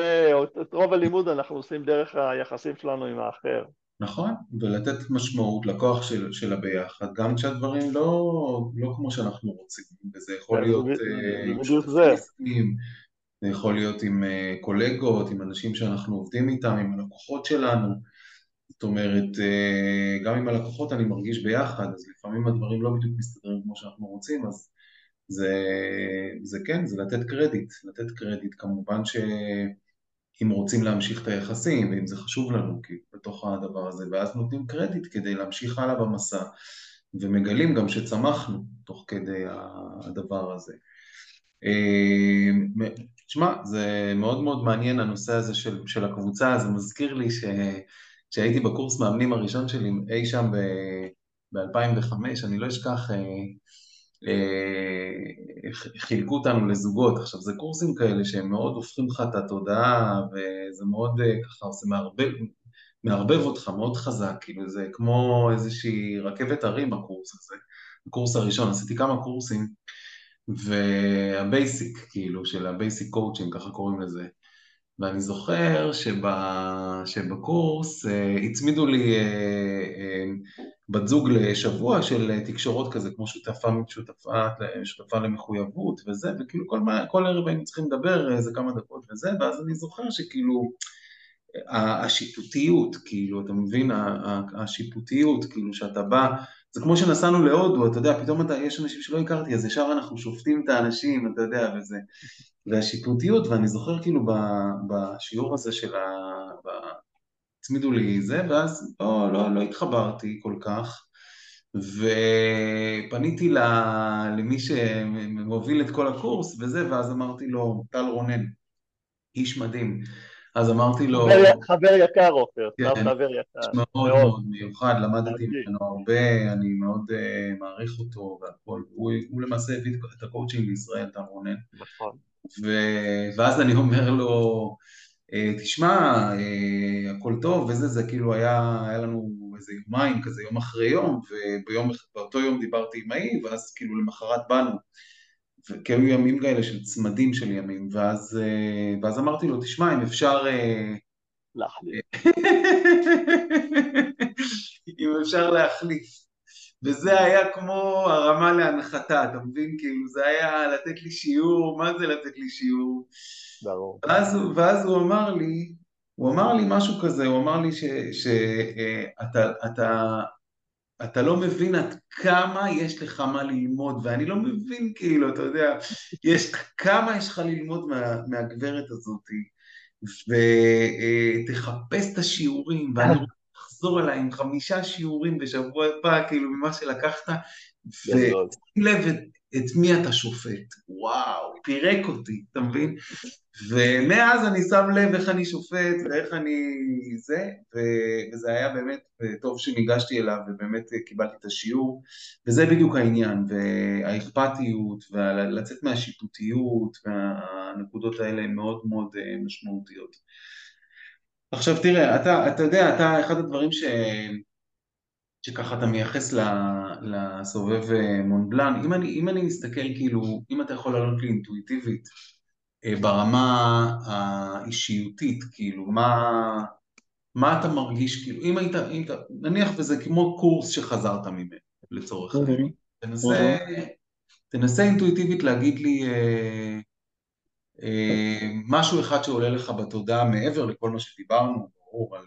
Speaker 3: את רוב הלימוד אנחנו עושים דרך היחסים שלנו עם האחר.
Speaker 2: נכון, ולתת משמעות לכוח של, של הביחד, גם כשהדברים לא, לא כמו שאנחנו רוצים, וזה יכול
Speaker 3: כן,
Speaker 2: להיות אה, עם
Speaker 3: בדיוק
Speaker 2: שותפים
Speaker 3: זה
Speaker 2: יכול להיות עם אה, קולגות, עם אנשים שאנחנו עובדים איתם, עם הלקוחות שלנו, זאת אומרת, אה, גם עם הלקוחות אני מרגיש ביחד, אז לפעמים הדברים לא בדיוק מסתדרים כמו שאנחנו רוצים, אז זה, זה כן, זה לתת קרדיט, לתת קרדיט, כמובן שאם רוצים להמשיך את היחסים, ואם זה חשוב לנו, כאילו, בתוך הדבר הזה, ואז נותנים קרדיט כדי להמשיך הלאה במסע, ומגלים גם שצמחנו תוך כדי הדבר הזה. אה, תשמע, זה מאוד מאוד מעניין הנושא הזה של, של הקבוצה, זה מזכיר לי שכשהייתי בקורס מאמנים הראשון שלי אי שם ב-2005, אני לא אשכח, אה, אה, חילקו אותנו לזוגות, עכשיו זה קורסים כאלה שהם מאוד הופכים לך את התודעה וזה מאוד אה, ככה, זה מערבב, מערבב אותך מאוד חזק, כאילו זה כמו איזושהי רכבת הרים הקורס הזה, הקורס הראשון, עשיתי כמה קורסים וה basic, כאילו, של ה basic coaching, ככה קוראים לזה. ואני זוכר שב, שבקורס אה, הצמידו לי אה, אה, בת זוג לשבוע של תקשורות כזה, כמו שותפה, שותפה, שותפה למחויבות וזה, וכאילו כל, כל ערב היינו צריכים לדבר איזה כמה דקות וזה, ואז אני זוכר שכאילו השיפוטיות, כאילו, אתה מבין, השיפוטיות, כאילו, שאתה בא, זה כמו שנסענו להודו, אתה יודע, פתאום אתה, יש אנשים שלא הכרתי, אז ישר אנחנו שופטים את האנשים, אתה יודע, וזה, והשיפוטיות, ואני זוכר כאילו בשיעור הזה של ה... הצמידו לי זה, ואז לא, לא, לא התחברתי כל כך, ופניתי למי שמוביל את כל הקורס וזה, ואז אמרתי לו, טל רונן, איש מדהים. אז אמרתי לו...
Speaker 3: חבר, יקר עופר,
Speaker 2: כן,
Speaker 3: חבר יקר.
Speaker 2: מאוד מאוד, מאוד מיוחד, למדתי ממנו הרבה, אני מאוד uh, מעריך אותו והכל. הוא, הוא למעשה הביא את הקואוצ'ינג לישראל, טל רונן.
Speaker 3: נכון.
Speaker 2: ו- ואז אני אומר לו, אה, תשמע, אה, הכל טוב וזה, זה כאילו היה, היה לנו איזה יומיים כזה, יום אחרי יום, ובאותו יום דיברתי עם ההיא, ואז כאילו למחרת באנו. וכאילו ימים כאלה של צמדים של ימים, ואז, אה, ואז אמרתי לו, תשמע, אם אפשר...
Speaker 3: להחליף.
Speaker 2: אם אפשר להחליף. וזה היה כמו הרמה להנחתה, אתה מבין? כאילו, זה היה לתת לי שיעור, מה זה לתת לי שיעור?
Speaker 3: ברור.
Speaker 2: ואז, ואז הוא אמר לי, הוא אמר לי משהו כזה, הוא אמר לי שאתה אה, אתה, אתה לא מבין עד כמה יש לך מה ללמוד, ואני לא מבין, כאילו, אתה יודע, יש, כמה יש לך ללמוד מה, מהגברת הזאת, ותחפש אה, את השיעורים, ואני רוצה לחזור אליי עם חמישה שיעורים בשבוע הבא, כאילו, ממה שלקחת, ושים לב את, את מי אתה שופט, וואו, פירק אותי, אתה מבין? ומאז אני שם לב איך אני שופט ואיך אני זה, וזה היה באמת טוב שניגשתי אליו ובאמת קיבלתי את השיעור, וזה בדיוק העניין, והאכפתיות, ולצאת מהשיפוטיות, והנקודות האלה הן מאוד מאוד אה, משמעותיות. עכשיו תראה, אתה, אתה יודע, אתה אחד הדברים ש... שככה אתה מייחס לסובב אה, מונבלן, אם אני, אם אני מסתכל כאילו, אם אתה יכול לענות לי אינטואיטיבית אה, ברמה האישיותית, כאילו, מה, מה אתה מרגיש, כאילו, אם היית, אם אתה, נניח וזה כמו קורס שחזרת ממנו, לצורך העניין, תנסה, תנסה אינטואיטיבית להגיד לי אה, משהו אחד שעולה לך בתודעה מעבר לכל מה שדיברנו, ברור, על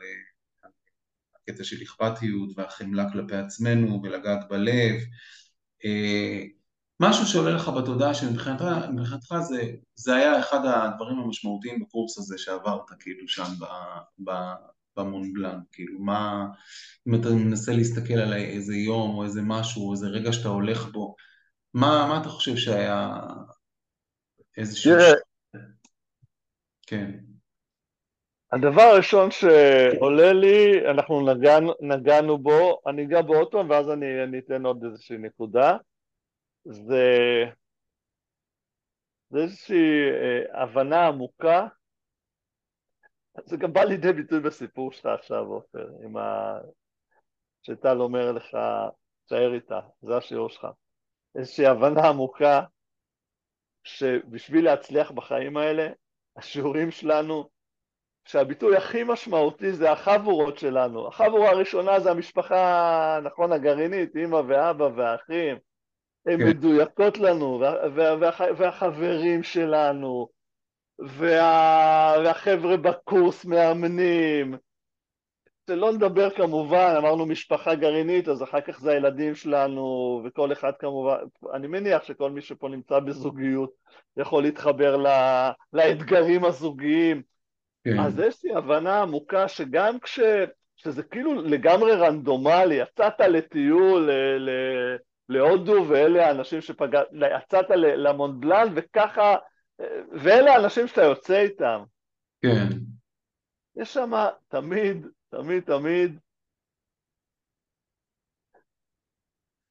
Speaker 2: הקטע של אכפתיות והחמלה כלפי עצמנו ולגעת בלב, משהו שעולה לך בתודעה שמבחינתך זה, זה היה אחד הדברים המשמעותיים בקורס הזה שעברת כאילו שם במונבלן, כאילו מה, אם אתה מנסה להסתכל על איזה יום או איזה משהו או איזה רגע שאתה הולך בו, מה, מה אתה חושב שהיה איזשהו...
Speaker 3: תראה,
Speaker 2: כן.
Speaker 3: הדבר הראשון שעולה לי, אנחנו נגענו, נגענו בו, אני אגע בו עוד פעם ואז אני, אני אתן עוד איזושהי נקודה. זה, זה איזושהי אה, הבנה עמוקה, זה גם בא לידי ביטוי בסיפור שלך עכשיו, עופר, עם ה... שטל אומר לך, תשאר איתה, זה השיעור שלך. איזושהי הבנה עמוקה שבשביל להצליח בחיים האלה, השיעורים שלנו שהביטוי הכי משמעותי זה החבורות שלנו. החבורה הראשונה זה המשפחה, נכון, הגרעינית, אימא ואבא ואחים. הן כן. מדויקות לנו, וה, וה, וה, והחברים שלנו, וה, והחבר'ה בקורס מאמנים. שלא נדבר כמובן, אמרנו משפחה גרעינית, אז אחר כך זה הילדים שלנו, וכל אחד כמובן, אני מניח שכל מי שפה נמצא בזוגיות יכול להתחבר לה, לאתגרים הזוגיים. כן. אז יש לי הבנה עמוקה שגם כש... שזה כאילו לגמרי רנדומלי, יצאת לטיול ל, ל, להודו ואלה האנשים שפגעת, יצאת למונדלן וככה, ואלה האנשים שאתה יוצא איתם.
Speaker 2: כן.
Speaker 3: יש שם תמיד, תמיד, תמיד,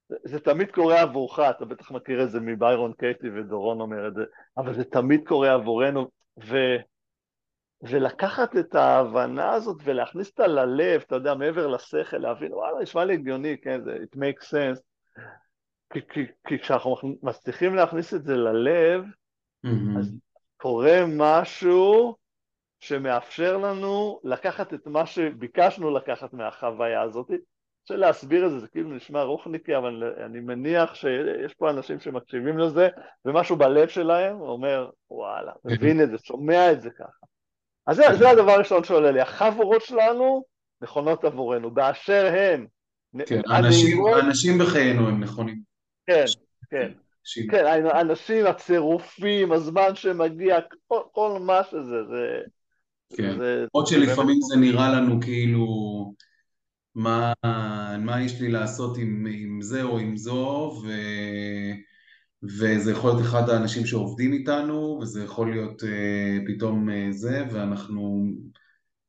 Speaker 3: זה, זה תמיד קורה עבורך, אתה בטח מכיר את זה מביירון קייטי ודורון אומר את זה, אבל זה תמיד קורה עבורנו, ו... ולקחת את ההבנה הזאת ולהכניס אותה ללב, אתה יודע, מעבר לשכל, להבין, וואלה, נשמע לי הגיוני, כן, זה, it makes sense. כי, כי, כי כשאנחנו מצליחים להכניס את זה ללב, mm-hmm. אז קורה משהו שמאפשר לנו לקחת את מה שביקשנו לקחת מהחוויה הזאת. קשה להסביר את זה, זה כאילו נשמע רוחניקי, אבל אני מניח שיש פה אנשים שמקשיבים לזה, ומשהו בלב שלהם אומר, וואלה, מבין את זה, שומע את זה ככה. אז זה, זה הדבר הראשון שעולה לי, החבורות שלנו נכונות עבורנו, באשר הן.
Speaker 2: כן, האנשים, האנשים בחיינו הם נכונים.
Speaker 3: כן, כן. כן, האנשים, הצירופים, הזמן שמגיע, כל, כל מה שזה, זה...
Speaker 2: כן, עוד שלפעמים זה נראה לנו כאילו, מה, מה יש לי לעשות עם, עם זה או עם זו, ו... וזה יכול להיות אחד האנשים שעובדים איתנו, וזה יכול להיות uh, פתאום uh, זה, ואנחנו...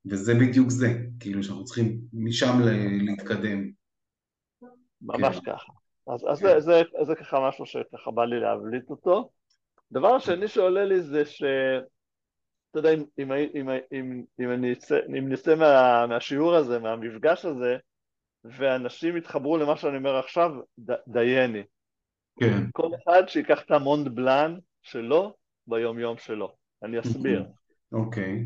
Speaker 2: וזה בדיוק זה, כאילו שאנחנו צריכים משם להתקדם.
Speaker 3: ממש כן. ככה. אז, אז זה, זה, זה ככה משהו שככה בא לי להבליט אותו. דבר שני שעולה לי זה ש... אתה יודע, אם, אם, אם, אם, אם, אני אצא, אם נצא מה, מהשיעור הזה, מהמפגש הזה, ואנשים יתחברו למה שאני אומר עכשיו, ד, דייני.
Speaker 2: כן.
Speaker 3: כל אחד שיקח את המונד בלאן שלו ביום יום שלו. אני אסביר.
Speaker 2: אוקיי.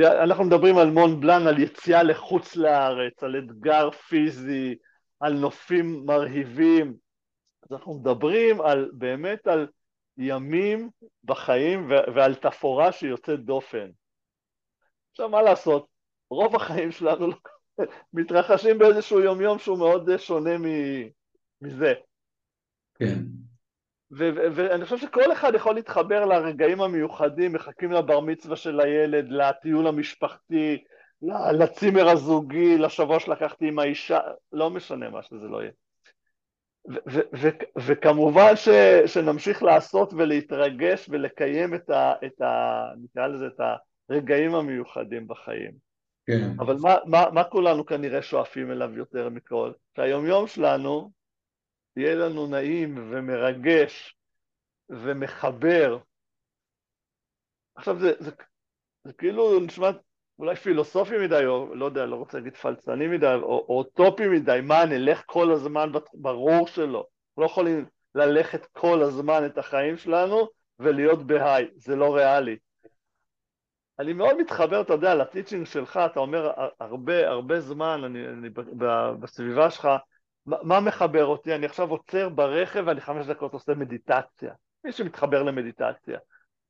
Speaker 3: Okay. אנחנו מדברים על מונד בלאן, על יציאה לחוץ לארץ, על אתגר פיזי, על נופים מרהיבים. אז אנחנו מדברים על, באמת על ימים בחיים ועל תפאורה שיוצאת דופן. עכשיו מה לעשות, רוב החיים שלנו מתרחשים באיזשהו יומיום שהוא מאוד שונה מזה.
Speaker 2: כן.
Speaker 3: ואני חושב שכל אחד יכול להתחבר לרגעים המיוחדים, מחכים לבר מצווה של הילד, לטיול המשפחתי, לצימר הזוגי, לשבוע שלקחתי עם האישה, לא משנה מה שזה לא יהיה. וכמובן ש, שנמשיך לעשות ולהתרגש ולקיים את ה... את ה נקרא לזה את הרגעים המיוחדים בחיים.
Speaker 2: כן.
Speaker 3: אבל מה, מה, מה כולנו כנראה שואפים אליו יותר מכל? שהיומיום שלנו יהיה לנו נעים ומרגש ומחבר. עכשיו זה, זה, זה כאילו נשמע אולי פילוסופי מדי, או לא יודע, לא רוצה להגיד פלצני מדי, או, או אוטופי מדי, מה, נלך כל הזמן ברור שלו. אנחנו לא יכולים ללכת כל הזמן את החיים שלנו ולהיות בהיי, זה לא ריאלי. אני מאוד מתחבר, אתה יודע, לטיצ'ינג שלך, אתה אומר הרבה, הרבה זמן, אני, אני בסביבה שלך, מה מחבר אותי? אני עכשיו עוצר ברכב ואני חמש דקות עושה מדיטציה. מי שמתחבר למדיטציה.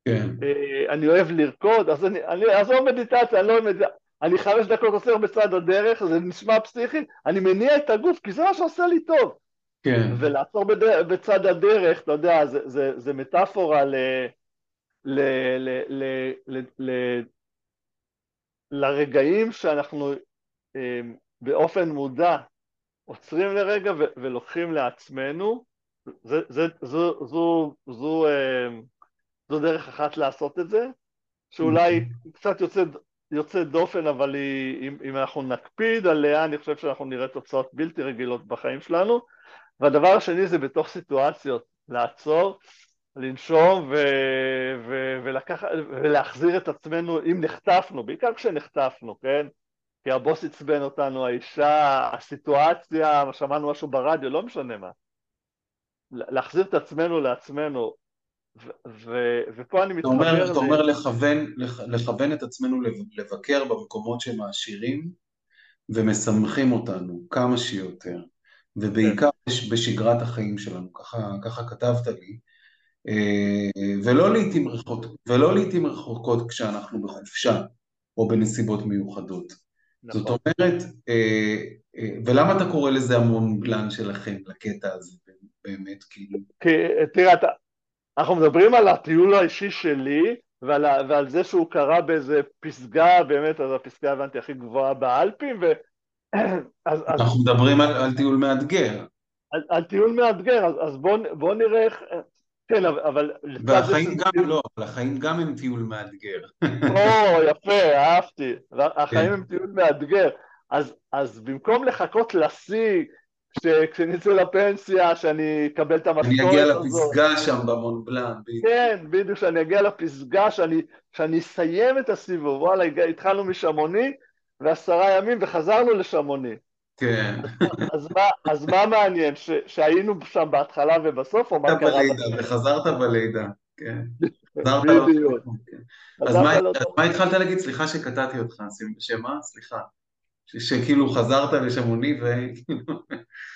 Speaker 2: כן.
Speaker 3: אה, אני אוהב לרקוד, אז אני, אני עזוב מדיטציה, אני לא אוהב מדיטציה. אני חמש דקות עוצר בצד הדרך, זה נשמע פסיכי, אני מניע את הגוף, כי זה מה שעושה לי טוב.
Speaker 2: כן.
Speaker 3: ולעצור בד... בצד הדרך, אתה יודע, זה, זה, זה מטאפורה ל... ל... ל... ל... ל... ל... לרגעים שאנחנו אה, באופן מודע עוצרים לרגע ו... ולוקחים לעצמנו, זה, זה, זו, זו, זו, אה, זו דרך אחת לעשות את זה, שאולי. קצת יוצא, יוצא דופן, אבל היא, אם, אם אנחנו נקפיד עליה, אני חושב שאנחנו נראה תוצאות בלתי רגילות בחיים שלנו. והדבר השני זה בתוך סיטואציות, לעצור, לנשום ו, ו, ולקח, ולהחזיר את עצמנו, אם נחטפנו, בעיקר כשנחטפנו, כן? כי הבוס עצבן אותנו, האישה, הסיטואציה, שמענו משהו ברדיו, לא משנה מה. להחזיר את עצמנו לעצמנו, ופה אני מתחבר...
Speaker 2: אתה אומר, אתה אומר לכוון, לכוון את עצמנו לבקר במקומות שמעשירים ומשמחים אותנו כמה שיותר, ובעיקר כן. בשגרת החיים שלנו, ככה, ככה כתבת לי, אה, ולא לעיתים רחוקות, ולא לעיתים רחוקות כשאנחנו בחופשה או בנסיבות מיוחדות. נכון. זאת אומרת, אה, אה, ולמה אתה קורא לזה המון בלן שלכם, לקטע הזה, באמת, כאילו?
Speaker 3: כי תראה, אתה, אנחנו מדברים על הטיול האישי שלי, ועל, ועל זה שהוא קרה באיזה פסגה, באמת, אז הפסגה הבנתי הכי גבוהה באלפים, ו...
Speaker 2: אז, אנחנו אז... מדברים על, על טיול מאתגר.
Speaker 3: על, על טיול מאתגר, אז, אז בואו בוא נראה איך... כן, אבל...
Speaker 2: והחיים גם, טיול... לא, אבל החיים גם הם טיול מאתגר.
Speaker 3: או, יפה, אהבתי. החיים כן. הם טיול מאתגר. אז, אז במקום לחכות לשיא, כשנצא לפנסיה, שאני אקבל את המשכורת
Speaker 2: הזאת. אני אגיע לפסגה שם במונבלן.
Speaker 3: כן, בדיוק, שאני אגיע לפסגה, שאני, שאני אסיים את הסיבוב. וואלה, התחלנו משמוני, ועשרה ימים, וחזרנו לשמוני.
Speaker 2: כן.
Speaker 3: אז, מה, אז מה מעניין, ש, שהיינו שם בהתחלה ובסוף, או מה קרה?
Speaker 2: בלידה, וחזרת בלידה, כן. בדיוק. אז מה, מה התחלת להגיד? סליחה שקטעתי אותך, שמה? סליחה. שכאילו חזרת לשמוני ו...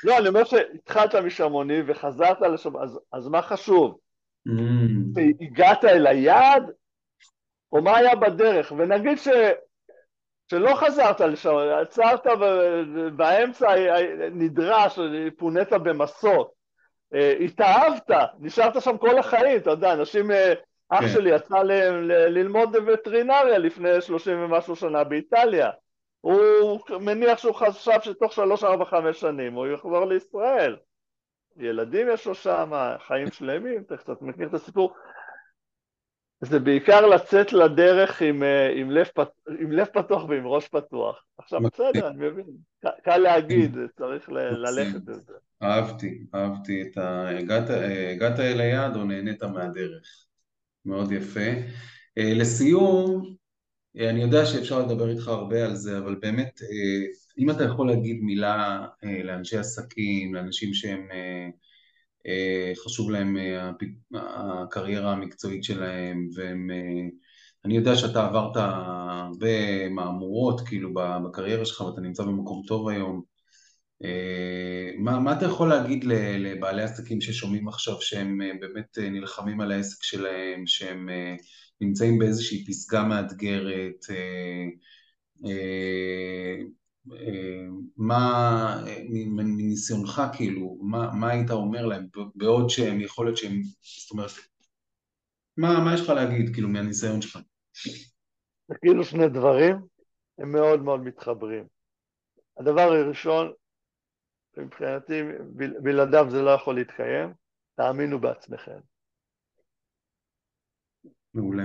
Speaker 3: לא, אני אומר שהתחלת משמוני וחזרת לשמוני, אז, אז מה חשוב? Mm. הגעת אל היעד, או מה היה בדרך? ונגיד ש... שלא חזרת לשם, עצרת באמצע, נדרש, פונית במסות, אה, התאהבת, נשארת שם כל החיים, אתה יודע, אנשים, אה, אח כן. שלי יצא ללמוד וטרינריה לפני שלושים ומשהו שנה באיטליה. הוא מניח שהוא חשב שתוך שלוש, ארבע, חמש שנים הוא יחזור לישראל. ילדים יש לו שם, חיים שלמים, אתה קצת מכיר את הסיפור. זה בעיקר לצאת לדרך עם, אה, עם, לב, פת, עם לב פתוח ועם ראש פתוח. עכשיו בסדר, אני מבין, קל להגיד, צריך ל, ללכת את זה.
Speaker 2: אהבתי, אהבתי את ה... הגעת, הגעת אל היעד או נהנית מהדרך? מאוד יפה. אה, לסיום, אני יודע שאפשר לדבר איתך הרבה על זה, אבל באמת, אם אתה יכול להגיד מילה לאנשי עסקים, לאנשים שהם אה, חשוב להם אה, הקריירה המקצועית שלהם, והם... אה, אני יודע שאתה עברת הרבה מהמורות כאילו בקריירה שלך ואתה נמצא במקום טוב היום. מה, מה אתה יכול להגיד לבעלי עסקים ששומעים עכשיו שהם באמת נלחמים על העסק שלהם, שהם נמצאים באיזושהי פסגה מאתגרת, מה, מניסיונך כאילו, מה, מה היית אומר להם, בעוד שהם, יכול להיות שהם, זאת אומרת, מה, מה יש לך להגיד, כאילו, מהניסיון שלך?
Speaker 3: זה כאילו שני דברים, הם מאוד מאוד מתחברים. הדבר הראשון, מבחינתי, בלעדיו זה לא יכול להתקיים, תאמינו בעצמכם.
Speaker 2: מעולה.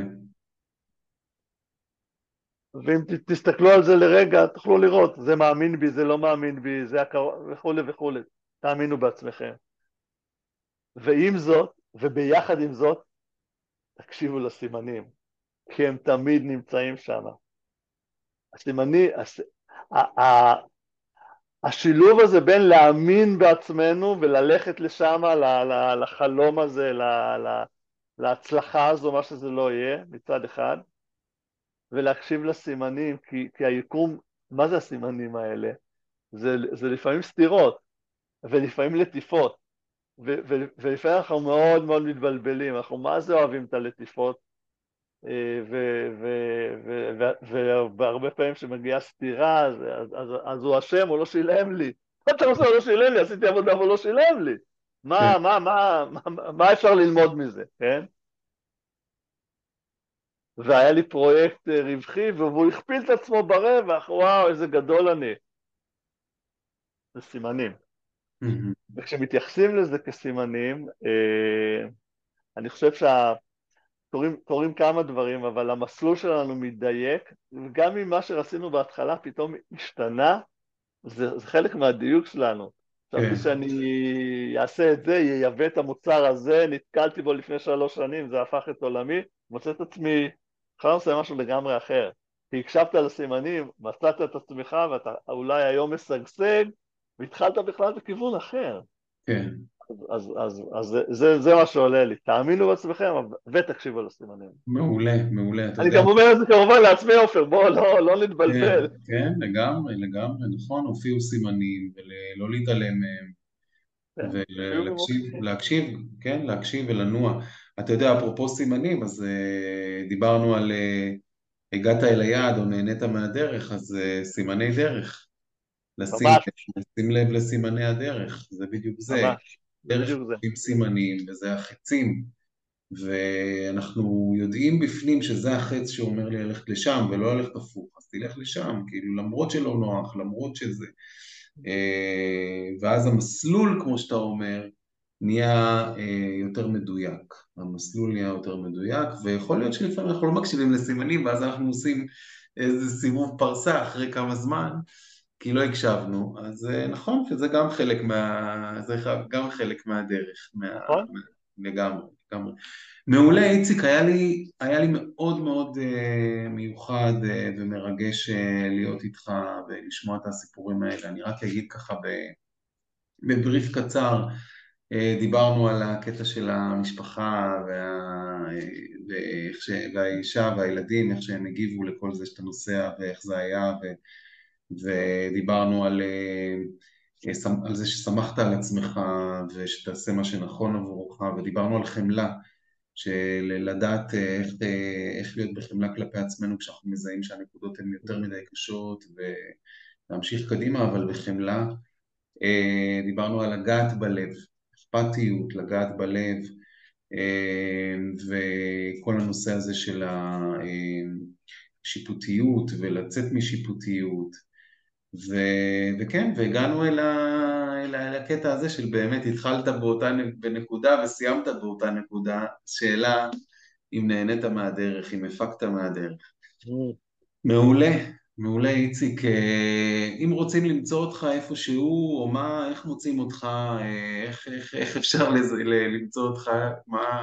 Speaker 3: ואם תסתכלו על זה לרגע, תוכלו לראות, זה מאמין בי, זה לא מאמין בי, זה הקרוב, וכולי וכולי. תאמינו בעצמכם. ועם זאת, וביחד עם זאת, תקשיבו לסימנים, כי הם תמיד נמצאים שם. הסימני, הס... השילוב הזה בין להאמין בעצמנו וללכת לשם, לחלום הזה, להצלחה הזו, מה שזה לא יהיה, מצד אחד, ולהקשיב לסימנים, כי, כי היקום, מה זה הסימנים האלה? זה, זה לפעמים סתירות, ולפעמים לטיפות, ו, ו, ולפעמים אנחנו מאוד מאוד מתבלבלים, אנחנו מה זה אוהבים את הלטיפות, והרבה פעמים כשמגיעה סתירה, אז, אז, אז, הוא אשם, הוא לא שילם לי. מה אתה רוצה, הוא לא שילם לי, עשיתי עבודה והוא לא שילם לי. מה, כן. מה, מה, מה, מה אפשר ללמוד מזה, כן? והיה לי פרויקט אה, רווחי, והוא הכפיל את עצמו ברווח, וואו, איזה גדול אני. זה סימנים. וכשמתייחסים לזה כסימנים, אה, אני חושב שקורים כמה דברים, אבל המסלול שלנו מתדייק, וגם אם מה שרצינו בהתחלה פתאום השתנה, זה, זה חלק מהדיוק שלנו. חשבתי כן. שאני אעשה את זה, ייבא את המוצר הזה, נתקלתי בו לפני שלוש שנים, זה הפך את עולמי, מוצא את עצמי עכשיו עושה משהו לגמרי אחר. כי הקשבת לסימנים, מצאת את עצמך ואתה אולי היום משגשג, והתחלת בכלל בכיוון אחר.
Speaker 2: כן.
Speaker 3: אז, אז, אז זה, זה, זה מה שעולה לי, תאמינו בעצמכם ותקשיבו לסימנים.
Speaker 2: מעולה, מעולה, אתה
Speaker 3: אני
Speaker 2: יודע.
Speaker 3: גם אומר את זה כמובן לעצמי עופר, בואו לא, לא נתבלבל.
Speaker 2: כן, כן, לגמרי, לגמרי, נכון, הופיעו סימנים, ולא להתעלם מהם,
Speaker 3: כן,
Speaker 2: ולהקשיב, להקשיב, כן, להקשיב ולנוע. אתה יודע, אפרופו סימנים, אז uh, דיברנו על uh, הגעת אל היעד או נהנית מהדרך, אז uh, סימני דרך. לשים. לשים לב לסימני הדרך, זה בדיוק זה.
Speaker 3: ממש,
Speaker 2: דרך. עם סימנים, וזה החצים, ואנחנו יודעים בפנים שזה החץ שאומר לי ללכת לשם, ולא ללכת הפוך, אז תלך לשם, כאילו למרות שלא נוח, למרות שזה. אה, ואז המסלול, כמו שאתה אומר, נהיה אה, יותר מדויק. המסלול נהיה יותר מדויק, ויכול להיות שלפעמים אנחנו לא מקשיבים לסימנים, ואז אנחנו עושים איזה סיבוב פרסה אחרי כמה זמן, כי לא הקשבנו, אז אה, נכון שזה גם חלק מה... זה גם חלק מהדרך, מה...
Speaker 3: נכון.
Speaker 2: לגמרי, לגמרי. מעולה, איציק, היה לי, היה לי מאוד מאוד uh, מיוחד uh, ומרגש uh, להיות איתך ולשמוע את הסיפורים האלה. אני רק אגיד ככה ב, בבריף קצר, uh, דיברנו על הקטע של המשפחה וה, ואיך ש, והאישה והילדים, איך שהם הגיבו לכל זה שאתה נוסע ואיך זה היה, ו, ודיברנו על, uh, על זה ששמחת על עצמך ושתעשה מה שנכון עבורך, ודיברנו על חמלה. של לדעת איך, איך להיות בחמלה כלפי עצמנו כשאנחנו מזהים שהנקודות הן יותר מדי קשות ולהמשיך קדימה, אבל בחמלה. דיברנו על לגעת בלב, אכפתיות, לגעת בלב, וכל הנושא הזה של השיפוטיות ולצאת משיפוטיות, ו, וכן, והגענו אל, ה, אל, אל הקטע הזה של באמת התחלת באותה נקודה וסיימת באותה נקודה, שאלה אם נהנית מהדרך, אם הפקת מהדרך. מעולה, מעולה איציק, אם רוצים למצוא אותך איפשהו, או מה, איך מוצאים אותך, איך, איך, איך אפשר לזה, למצוא אותך, מה...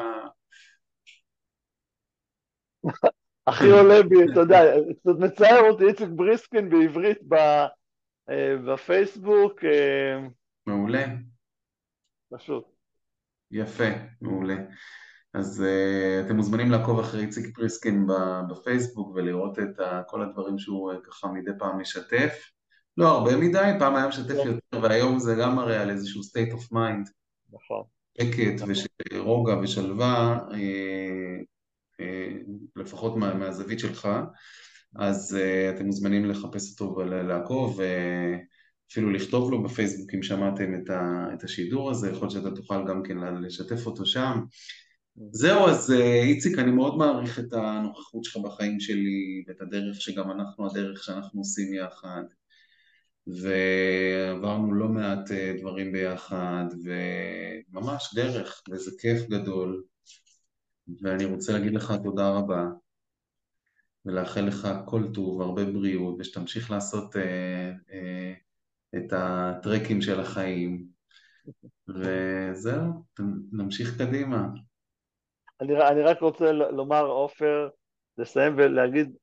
Speaker 3: הכי עולה בי, אתה יודע, קצת מצער אותי איציק בריסקין בעברית בפייסבוק.
Speaker 2: מעולה.
Speaker 3: פשוט.
Speaker 2: יפה, מעולה. אז uh, אתם מוזמנים לעקוב אחרי איציק פריסקין בפייסבוק ולראות את uh, כל הדברים שהוא ככה מדי פעם משתף. לא הרבה מדי, פעם היה משתף
Speaker 3: כן.
Speaker 2: יותר, והיום זה גם מראה על איזשהו state of mind.
Speaker 3: נכון.
Speaker 2: שקט
Speaker 3: נכון.
Speaker 2: ורוגע ושלווה, אה, אה, לפחות מה, מהזווית שלך, אז אה, אתם מוזמנים לחפש אותו ולעקוב, ואפילו לכתוב לו בפייסבוק אם שמעתם את, ה, את השידור הזה, יכול להיות שאתה תוכל גם כן לשתף אותו שם. זהו, אז אה, איציק, אני מאוד מעריך את הנוכחות שלך בחיים שלי, ואת הדרך שגם אנחנו, הדרך שאנחנו עושים יחד. ועברנו לא מעט אה, דברים ביחד, וממש דרך, וזה כיף גדול. ואני רוצה להגיד לך תודה רבה, ולאחל לך כל טוב, הרבה בריאות, ושתמשיך לעשות אה, אה, את הטרקים של החיים. וזהו, נמשיך קדימה.
Speaker 3: אני, אני רק רוצה לומר, עופר, לסיים ולהגיד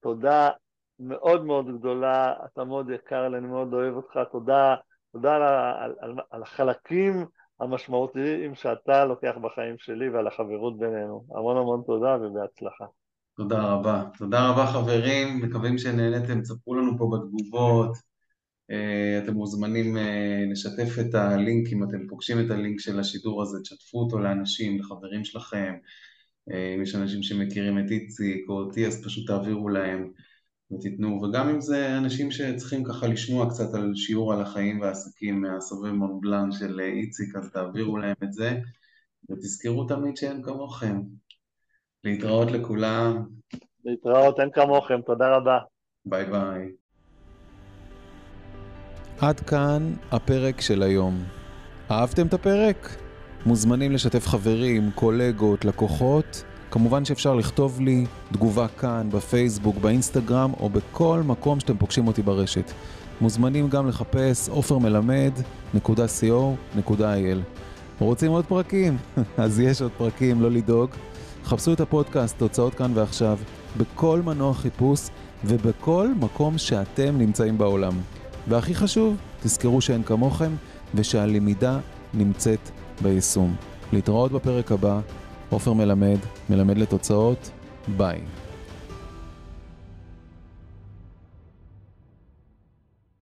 Speaker 3: תודה מאוד מאוד גדולה, אתה מאוד יקר אני מאוד אוהב אותך, תודה, תודה על, על, על, על החלקים המשמעותיים שאתה לוקח בחיים שלי ועל החברות בינינו. המון המון תודה ובהצלחה.
Speaker 2: תודה רבה. תודה רבה חברים, מקווים שנהנתם, תספרו לנו פה בתגובות. אתם מוזמנים לשתף את הלינק, אם אתם פוגשים את הלינק של השידור הזה, תשתפו אותו לאנשים, לחברים שלכם. אם יש אנשים שמכירים את איציק או אותי, אז פשוט תעבירו להם. ותיתנו, וגם אם זה אנשים שצריכים ככה לשמוע קצת על שיעור על החיים והעסקים מהסובב מונבלן של איציק, אז תעבירו להם את זה, ותזכרו תמיד שאין כמוכם. להתראות לכולם.
Speaker 3: להתראות, אין כמוכם, תודה רבה.
Speaker 2: ביי ביי.
Speaker 1: עד כאן הפרק של היום. אהבתם את הפרק? מוזמנים לשתף חברים, קולגות, לקוחות. כמובן שאפשר לכתוב לי תגובה כאן, בפייסבוק, באינסטגרם, או בכל מקום שאתם פוגשים אותי ברשת. מוזמנים גם לחפש עופרמלמד.co.il. רוצים עוד פרקים? אז יש עוד פרקים, לא לדאוג. חפשו את הפודקאסט, תוצאות כאן ועכשיו, בכל מנוע חיפוש ובכל מקום שאתם נמצאים בעולם. והכי חשוב, תזכרו שאין כמוכם ושהלמידה
Speaker 2: נמצאת ביישום. להתראות בפרק הבא, עופר מלמד, מלמד לתוצאות, ביי.